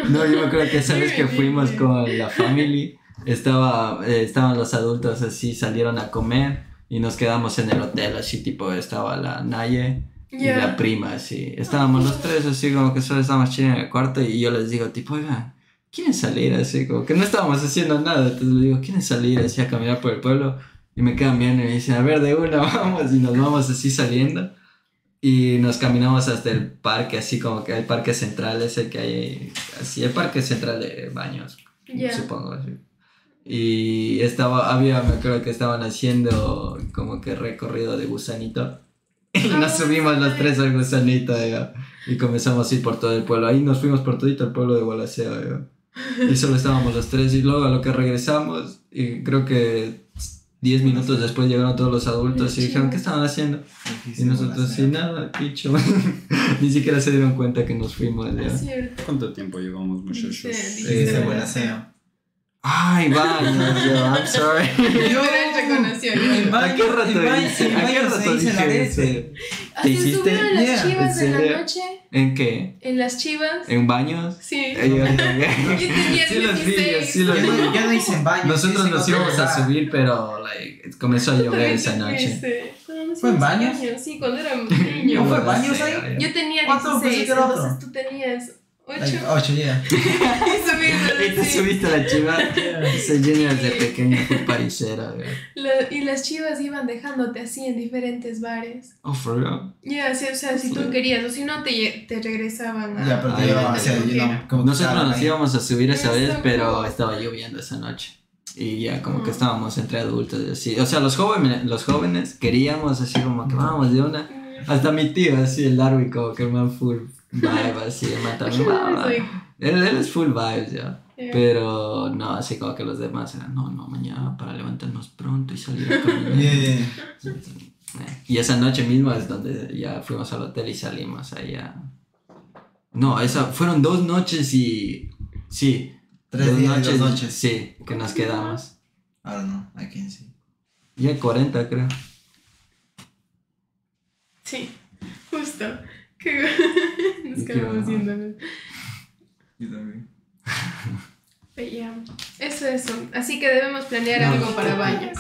No, yo me acuerdo que esa vez que fuimos con la family, estaba, eh, estaban los adultos así, salieron a comer y nos quedamos en el hotel, así tipo, estaba la Naye y Ya. la prima, así. Estábamos los tres así como que solo estábamos chilling en el cuarto y yo les digo, tipo, oigan, ¿quieren salir? Así como que no estábamos haciendo nada, entonces les digo, ¿quieren salir así a caminar por el pueblo? Y me quedan viendo y me dicen, a ver, de una <laughs> vamos y nos vamos así saliendo. Y nos caminamos hasta el parque, así como que el parque central ese que hay, así, el parque central de baños, Ya. supongo. Así. Y estaba, había, me acuerdo que estaban haciendo como que recorrido de gusanito. Y <laughs> nos subimos los tres al gusanito, ya. Y comenzamos a ir por todo el pueblo. Ahí nos fuimos por todito el pueblo de Gualaceo. Y solo estábamos los tres. Y luego a lo que regresamos, y creo que 10 minutos después llegaron todos los adultos y dijeron, ¿qué estaban haciendo? Y nosotros, sin nada, picho. <laughs> Ni siquiera se dieron cuenta que nos fuimos, cierto. ¿Cuánto tiempo llevamos, muchachos? Sí, Sí, Ay, vaya, yo, I'm sorry. <laughs> Yo reconoció. En ¿A qué rato en en ¿A qué rato dije eso? ¿Hasta hiciste? las Yeah, chivas ¿en en la noche? ¿En qué? ¿En las chivas? ¿En baños? Sí. Eh, yo- <laughs> <laughs> Sí los vi, 16. sí los vi. yo no hice en baño. Nosotros en nos íbamos a subir, pero like, comenzó a llover esa noche. ¿Fue en baños? Sí, cuando era niño. ¿No fue No baños ahí? Yo tenía ¿Cuánto? Pensé 16, que era otro. entonces tú tenías 8 Like, ocho, ya. <laughs> <laughs> y te subiste a la chiva. <laughs> Se llena desde pequeño, fue parisera, güey. La- y las chivas iban dejándote así en diferentes bares. Oh, for real. Ya, sí, o sea, si tú querías, o si no, te, te regresaban a. Ya, pero te llevaba hacia you know, como que Nosotros nos ahí. íbamos a subir esa vez, pero como- estaba lloviendo esa noche. Y ya como que estábamos entre adultos y así. O sea, los jóvenes, los jóvenes queríamos así como que vamos de una. Hasta mi tío, así el Darwin, como que el man full vibe, así, el man también. va, va. Like, Él, él es full vibes ya. yeah. Pero no, así como que los demás eran, no, no, mañana para levantarnos pronto y salir a caminar. <laughs> Yeah, yeah. Eh, Y esa noche misma es donde ya fuimos al hotel y salimos ahí a, No, esa, fueron dos noches y... Sí. Tres dos días y dos noches. Sí, que nos quedamos. Ahora no, can see. Ya 40 creo. Sí, justo. Que <laughs> nos ¿Y qué quedamos viéndonos. Yo también. <laughs> Pero ya, Eso, eso. Así que debemos planear No. algo para baños.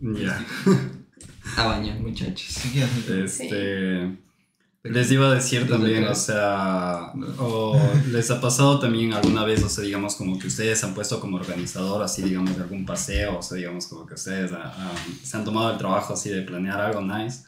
Ya. <laughs> A bañar, muchachos. ¿Qué? Este. Les iba a decir también, o sea, o les ha pasado también alguna vez, o sea, digamos, como que ustedes han puesto como organizador, así, digamos, de algún paseo, o sea, digamos, como que ustedes ah, ah, se han tomado el trabajo así de planear algo nice,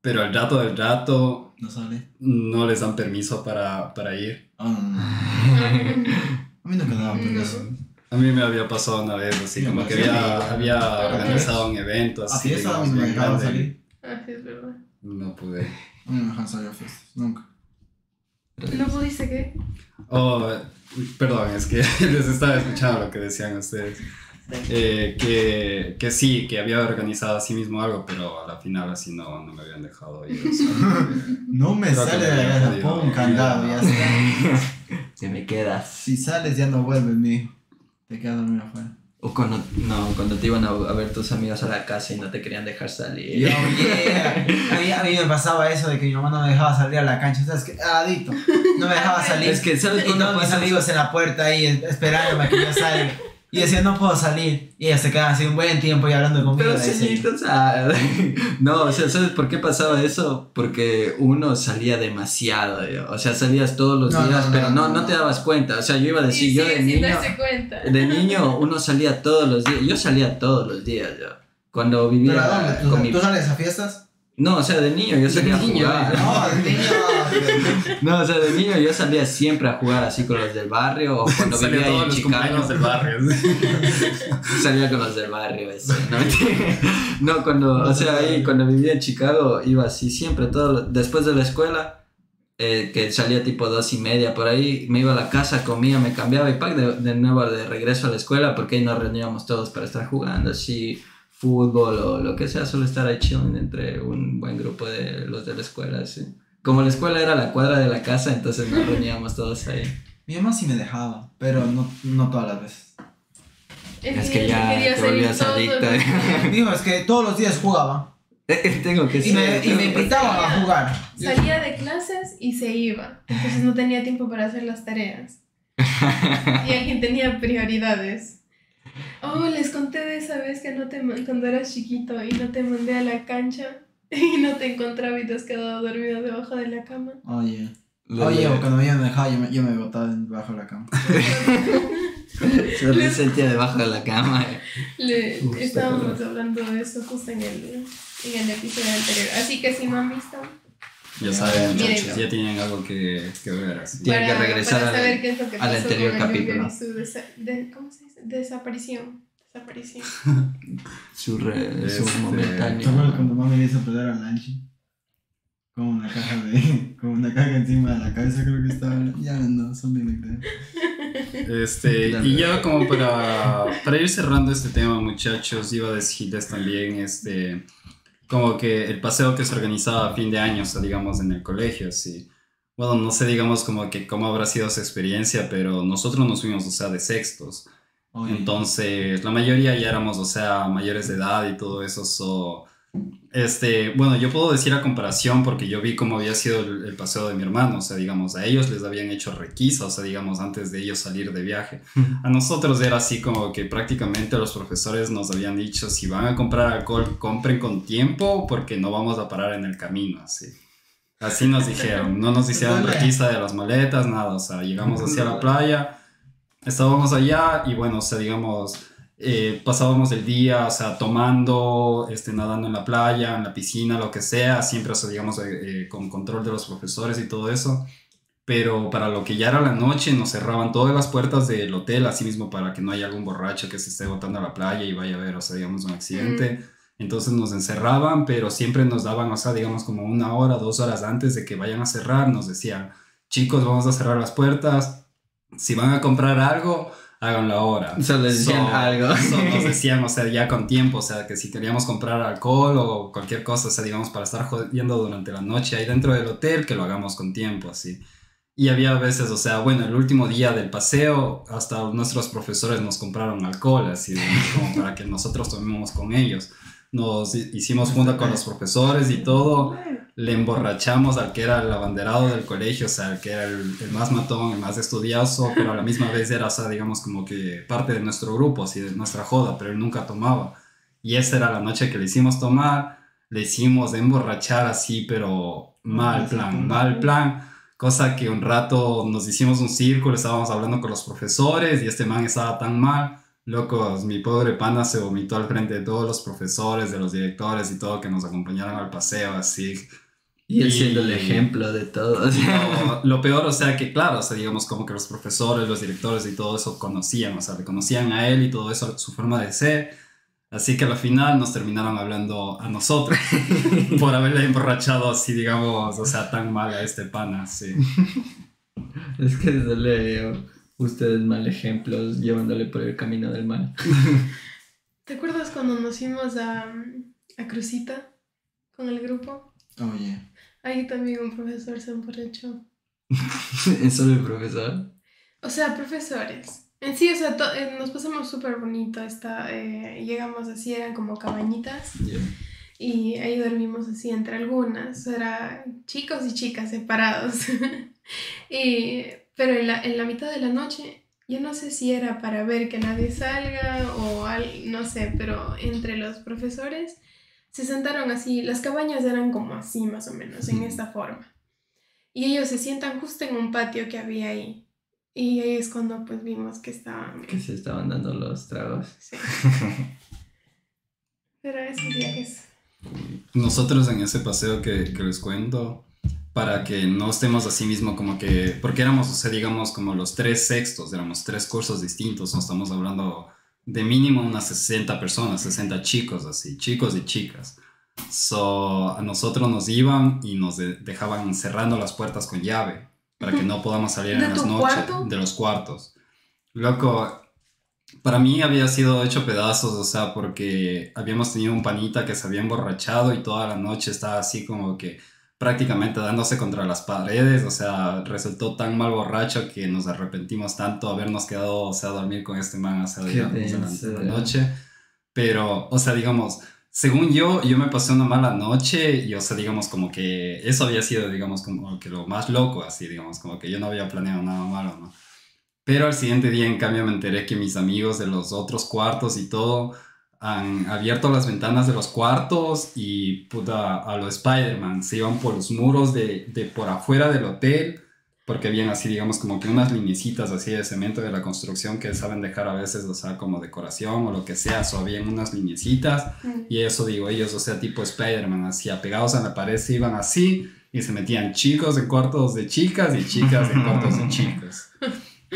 pero al rato del rato No sale. no les dan permiso para, para ir. Oh, no, no. <laughs> A mí nunca me daban permiso. A mí me había pasado una vez, así, Sí, como que había, había organizado un evento, A así, fiesta a digamos, mí no me grande. salir. Ah, sí, es verdad. No pude. A mí no me dejan salir a fiestas. Nunca. ¿No pudiste qué? Oh, perdón, es que <laughs> les estaba escuchando lo que decían ustedes. Eh, que, que sí, que había organizado a sí mismo algo, pero a la final así no, no me habían dejado ir. o sea, <laughs> No me sale me de la había casa. jodido. Pon un candado, ya está. Te <laughs> me quedas. Si sales ya no vuelves, mijo. Te quedas a dormir afuera. O cuando, no, cuando te iban a, a ver tus amigos a la casa y no te querían dejar salir. Yo, yeah. A mí, a mí me pasaba eso de que mi mamá no me dejaba salir a la cancha. ¿Sabes qué? Adicto. No me dejaba <laughs> salir. Es que, ¿sabes Y todos mis amigos en la puerta ahí esperándome a que yo salga. Y decía, no puedo salir. Y ellos se quedaban así un buen tiempo y hablando conmigo. Pero sí, o sea, <laughs> no, o sea, ¿sabes por qué pasaba eso? Porque uno salía demasiado, yo. o sea, salías todos los No, días, no, pero no, no, no, no. te dabas cuenta, o sea, yo iba a decir, Sí, yo sigue de niño, cuenta. de <laughs> niño uno salía todos los días, yo salía todos los días, yo. Cuando vivía ¿Pero a dónde? ¿Tú, con mi... ¿Tú sales a fiestas? No, o sea, de niño yo salía a jugar. No, de niño. No, o sea, de niño yo salía siempre a jugar así con los del barrio o cuando Salía vivía todos en los Chicago. cumpleaños del barrio. <laughs> Salía con los del barrio, eso. No, cuando, o sea, ahí cuando vivía en Chicago iba así siempre, todo, lo- después de la escuela, eh, que salía tipo dos y media por ahí, me iba a la casa, comía, me cambiaba y pack de, de nuevo de regreso a la escuela porque ahí nos reuníamos todos para estar jugando así fútbol o lo que sea, solo estar ahí chilling entre un buen grupo de los de la escuela, así. Como la escuela era la cuadra de la casa, entonces nos reuníamos todos ahí. Mi mamá sí me dejaba, pero no, no todas las veces. Es que ya te volvías todos adicta. <laughs> Digo, es que todos los días jugaba. Tengo que Y me, y me invitaban a jugar. Salía de clases y se iba. Entonces no tenía tiempo para hacer las tareas. <laughs> Y alguien tenía prioridades. Oh, les conté de esa vez que no te man- cuando eras chiquito y no te mandé a la cancha <laughs> y no te encontraba y te has quedado dormido debajo de la cama. Oye. Oye, o cuando me iban a dejar, yo me, yo me botaba debajo de la cama. <laughs> Se me sentía debajo de la cama. eh. Le, estábamos hablando de eso justo en el, en el episodio anterior. Así que si no han visto, Ya saben, muchachos, ya tienen algo que, que ver. Así. Tienen que regresar al- saber qué es lo que al pasó anterior capítulo. Su desa- de- ¿cómo se dice? desaparición. Desaparición. <laughs> Su, re, Este- su ¿Te acuerdas momentáneo. cuando mami le hizo perder a Lanchi? Con una caja de. <laughs> con una caja encima de la cabeza, creo que estaba. Ya no, son bien. Este, <laughs> y ya como para, para ir cerrando este tema, muchachos, iba a decirles también, este, como que el paseo que se organizaba a fin de año, o sea, digamos, en el colegio, así. Bueno, no sé, digamos, como que cómo habrá sido esa experiencia, pero nosotros nos fuimos, o sea, de sextos. Oye, Entonces, la mayoría ya éramos, o sea, mayores de edad y todo eso. so, este, bueno, yo puedo decir a comparación porque yo vi cómo había sido el, el paseo de mi hermano. O sea, digamos, a ellos les habían hecho requisa, o sea, digamos, antes de ellos salir de viaje. A nosotros era así como que prácticamente los profesores nos habían dicho, si van a comprar alcohol, compren con tiempo porque no vamos a parar en el camino, así. Así nos <laughs> dijeron, no nos hicieron requisa de las maletas, nada, o sea, llegamos hacia la playa, estábamos allá y bueno, o sea, digamos, eh, pasábamos el día, o sea, tomando, este, nadando en la playa, en la piscina, lo que sea, siempre, o sea, digamos, eh, eh, con control de los profesores y todo eso. Pero para lo que ya era la noche, nos cerraban todas las puertas del hotel, así mismo para que no haya algún borracho que se esté botando a la playa y vaya a ver, o sea, digamos, un accidente. Entonces nos encerraban, pero siempre nos daban, o sea, digamos, como una hora, dos horas antes de que vayan a cerrar, nos decían, chicos, vamos a cerrar las puertas. Si van a comprar algo, háganlo ahora. O sea, les decían So- algo. so nos <laughs> decían, o sea, ya con tiempo, o sea, que si queríamos comprar alcohol o cualquier cosa, o sea, digamos, para estar jodiendo durante la noche ahí dentro del hotel, que lo hagamos con tiempo, así. Y había veces, o sea, bueno, el último día del paseo, hasta nuestros profesores nos compraron alcohol, así, como para que nosotros tomemos con ellos. Nos hicimos junto con los profesores y todo, le emborrachamos al que era el abanderado del colegio, o sea, el que era el, el, más matón, el más estudioso, pero a la misma vez era, o sea, digamos, como que parte de nuestro grupo, así, de nuestra joda, pero él nunca tomaba. Y esa era la noche que le hicimos tomar, le hicimos emborrachar así, pero mal plan, mal plan Cosa que un rato nos hicimos un círculo, estábamos hablando con los profesores y este man estaba tan mal. Locos, mi pobre pana se vomitó al frente de todos los profesores, de los directores y todo que nos acompañaron al paseo, así. Y él siendo el ejemplo de todo. <laughs> lo peor, o sea, que claro, o sea, digamos como que los profesores, los directores y todo eso conocían, o sea, le conocían a él y todo eso, su forma de ser Así que al final nos terminaron hablando a nosotros <laughs> por haberle emborrachado así, digamos, o sea, tan mal a este pana, sí. <laughs> Es que desde ustedes mal ejemplos llevándole por el camino del mal. <laughs> ¿Te acuerdas cuando nos fuimos a, a Crucita con el grupo? Oh, yeah. Ahí también un profesor se emborrachó. <laughs> ¿Es solo el profesor? O sea, profesores. En sí, o sea, eh, nos pasamos súper bonito. Esta, eh, llegamos así, eran como cabañitas. Y ahí dormimos así entre algunas. Era chicos y chicas separados. <laughs> y, pero en la, en la mitad de la noche, yo no sé si era para ver que nadie salga o al, no sé, pero entre los profesores se sentaron así. Las cabañas eran como así, más o menos, en esta forma. Y ellos se sientan justo en un patio que había ahí. Y ahí es cuando pues vimos que estaban... Que se estaban dando los tragos. Sí. Pero esos viajes... Nosotros en ese paseo que, que, les cuento, para que no estemos así mismo como que... Porque éramos, o sea, digamos, como los tres sextos, éramos tres cursos distintos, no estamos hablando de mínimo unas 60 personas, 60 chicos así, chicos y chicas. So, a nosotros nos iban y nos dejaban cerrando las puertas con llave para que no podamos salir en las noches de los cuartos. Loco, para mí había sido hecho pedazos, o sea, porque habíamos tenido un panita que se había emborrachado y toda la noche estaba así como que prácticamente dándose contra las paredes, o sea, resultó tan mal borracho que nos arrepentimos tanto habernos quedado, o sea, a dormir con este man, o sea, digamos, la noche. Pero, o sea, digamos, según yo, yo me pasé una mala noche y, o sea, digamos, como que eso había sido, digamos, como que lo más loco, así, digamos, como que yo no había planeado nada malo, ¿no? Pero al siguiente día, en cambio, me enteré que mis amigos de los otros cuartos y todo han abierto las ventanas de los cuartos y, puta, a los Spider-Man. Se iban por los muros de, de por afuera del hotel porque habían así, digamos, como que unas linecitas así de cemento de la construcción que saben dejar a veces, o sea, como decoración o lo que sea, o habían unas linecitas, y eso digo, ellos, o sea, tipo Spider-Man, así apegados a la pared, se iban así, y se metían chicos en cuartos de chicas y chicas en cuartos de <laughs> chicos.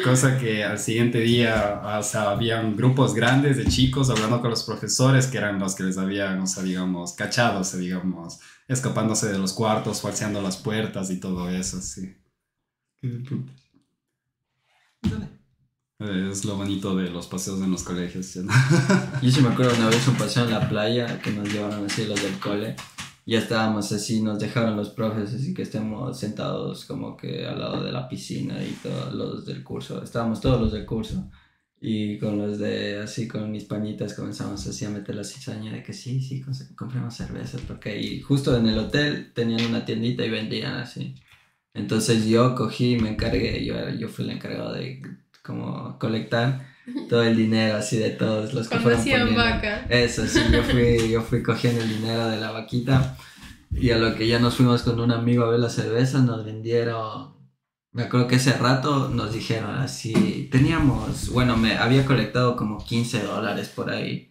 Cosa que al siguiente día, o sea, habían grupos grandes de chicos hablando con los profesores que eran los que les habían, o sea, digamos, cachados, digamos, escapándose de los cuartos, falseando las puertas y todo eso, sí. Es lo bonito de los paseos en los colegios. Yo sí me acuerdo una vez un paseo en la playa que nos llevaron así los del cole. Ya estábamos así, nos dejaron los profes así que estemos sentados como que al lado de la piscina y todos los del curso. Estábamos todos los del curso. Y con los de, así con mis pañitas comenzamos así a meter la cizaña de que sí, sí, compremos cervezas. Porque ahí justo en el hotel tenían una tiendita y vendían así. Entonces yo cogí y me encargué, yo, yo fui el encargado de como colectar todo el dinero así de todos los que fueron poniendo. vaca. Eso, sí, yo fui, yo fui cogiendo el dinero de la vaquita y a lo que ya nos fuimos con un amigo a ver la cerveza, nos vendieron, me acuerdo que ese rato nos dijeron así, teníamos, bueno, me había colectado como 15 dólares por ahí.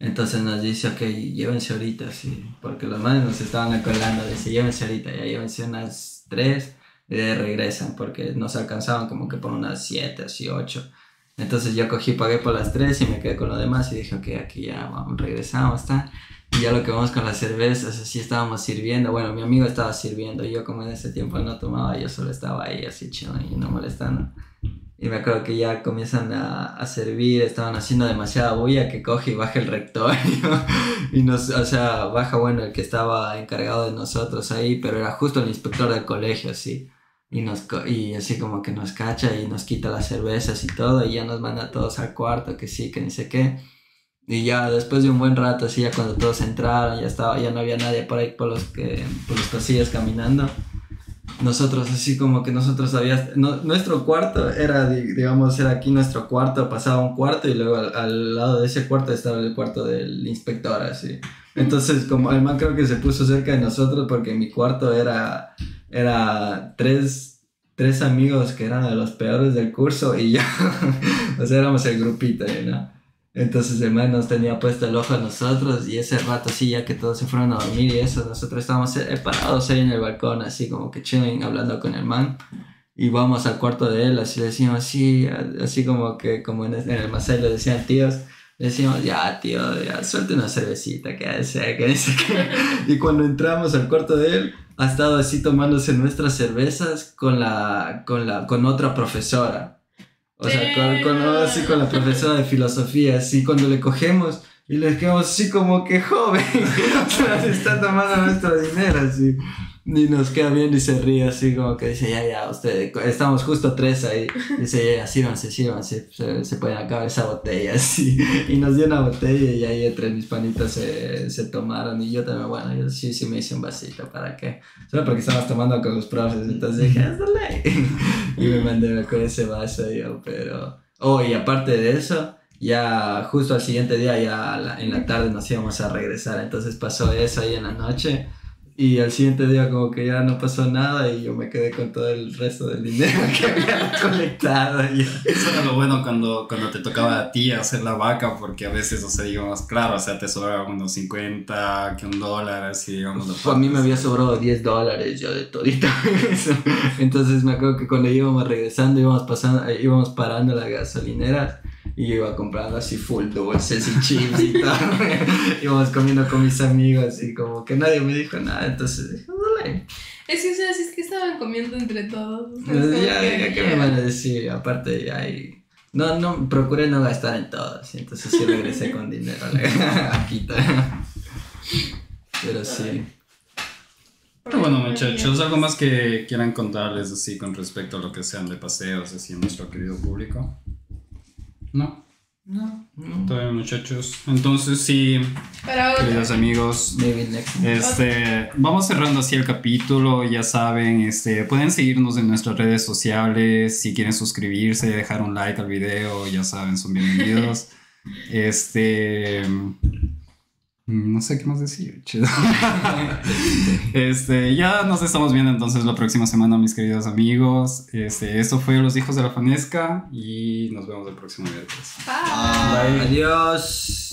Entonces nos dice, ok, llévense ahorita, sí, porque los manes nos estaban acolando, dice, llévense ahorita, ya llévense unas tres de regresan porque nos alcanzaban como que por unas 7, así 8. Entonces yo cogí, pagué por las 3 y me quedé con lo demás y dije, ok, aquí ya vamos, regresamos, está. Y ya lo que vamos con las cervezas, así estábamos sirviendo. Bueno, mi amigo estaba sirviendo, yo como en ese tiempo no tomaba, yo solo estaba ahí así chido y no molestando. Y me acuerdo que ya comienzan a, a, servir, estaban haciendo demasiada bulla que coge y baja el rectorio. <laughs> y nos, o sea, baja, bueno, el que estaba encargado de nosotros ahí, pero era justo el inspector del colegio, así. Y, nos, y así como que nos cacha y nos quita las cervezas y todo y ya nos manda todos al cuarto, que sí, que ni sé qué. Y ya después de un buen rato, así ya cuando todos entraron, ya estaba, ya no había nadie por ahí por los, que, por los pasillos caminando. Nosotros así como que nosotros había, no- nuestro cuarto era, di- digamos, era aquí nuestro cuarto, pasaba un cuarto y luego al, al lado de ese cuarto estaba el cuarto del inspector, así. Entonces, como el man creo que se puso cerca de nosotros porque mi cuarto era, era tres, tres amigos que eran de los peores del curso y yo, <laughs> o sea, éramos el grupito, ¿no? Entonces el man nos tenía puesto el ojo a nosotros y ese rato así ya que todos se fueron a dormir y eso, nosotros estábamos eh, parados ahí en el balcón así como que chilling hablando con el man y vamos al cuarto de él así le decimos así, así como que como en, el Masai le decían tíos, le decimos ya tío, ya suelte una cervecita, que dice que dice que... <laughs> Y cuando entramos al cuarto de él ha estado así tomándose nuestras cervezas con la, con la, con otra profesora. O sea, con, con, así con la profesora de filosofía, así cuando le cogemos y le quedamos así como que joven, <laughs> o sea, se está tomando nuestro dinero, así. Y nos queda viendo y se ríe así como que dice, ya, ya, usted, estamos justo tres ahí. Dice, ya, ya, sírvanse, sírvanse, se, se pueden acabar esa botella, <laughs> así. Y nos dio una botella y ahí entre mis panitas se, se tomaron. Y yo también, bueno, yo sí, sí me hice un vasito, ¿para qué? Solo porque estábamos tomando con los profes, entonces dije, ley. <laughs> Y me mandé con ese vaso yo, pero... Oh, y aparte de eso, ya justo al siguiente día, ya la- en la tarde nos íbamos a regresar, entonces pasó eso ahí en la noche. Y al siguiente día como que ya no pasó nada y yo me quedé con todo el resto del dinero que <laughs> había recolectado. y- Eso era lo bueno cuando, cuando te tocaba a ti hacer la vaca, porque a veces, o sea, digamos, claro, o sea, te sobraba unos 50, que un dólar, así, digamos. Pues a mí me había sobrado 10 dólares yo de todito <laughs> eso. Entonces me acuerdo que cuando íbamos regresando, íbamos, pasando, eh, íbamos parando la gasolinera y yo iba comprando así full dulces y chips y todo. <laughs> íbamos comiendo con mis amigos y como que nadie me dijo nada, entonces dije, dale. Es que, o sea, es que estaban comiendo entre todos. o sea, Pues ya, que ya, ¿qué me van a decir? Aparte, ya hay... No, no, procuré no gastar en todos, y entonces sí regresé con <laughs> dinero a la- a <laughs> Quito. Pero sí. Pero bueno, muchachos, ¿algo más que quieran contarles así con respecto a lo que sean de paseos, así en nuestro querido público? ¿No? No, no. Bien, muchachos. Entonces, sí, queridos amigos. Este, vamos cerrando así el capítulo, ya saben, este, pueden seguirnos en nuestras redes sociales, si quieren suscribirse, dejar un like al video, ya saben, son bienvenidos. <laughs> Este, no sé qué más decir, chido. <laughs> Este, ya nos estamos viendo entonces la próxima semana, mis queridos amigos. Este, esto fue Los Hijos de la Fanesca y nos vemos el próximo miércoles. Bye. Adiós.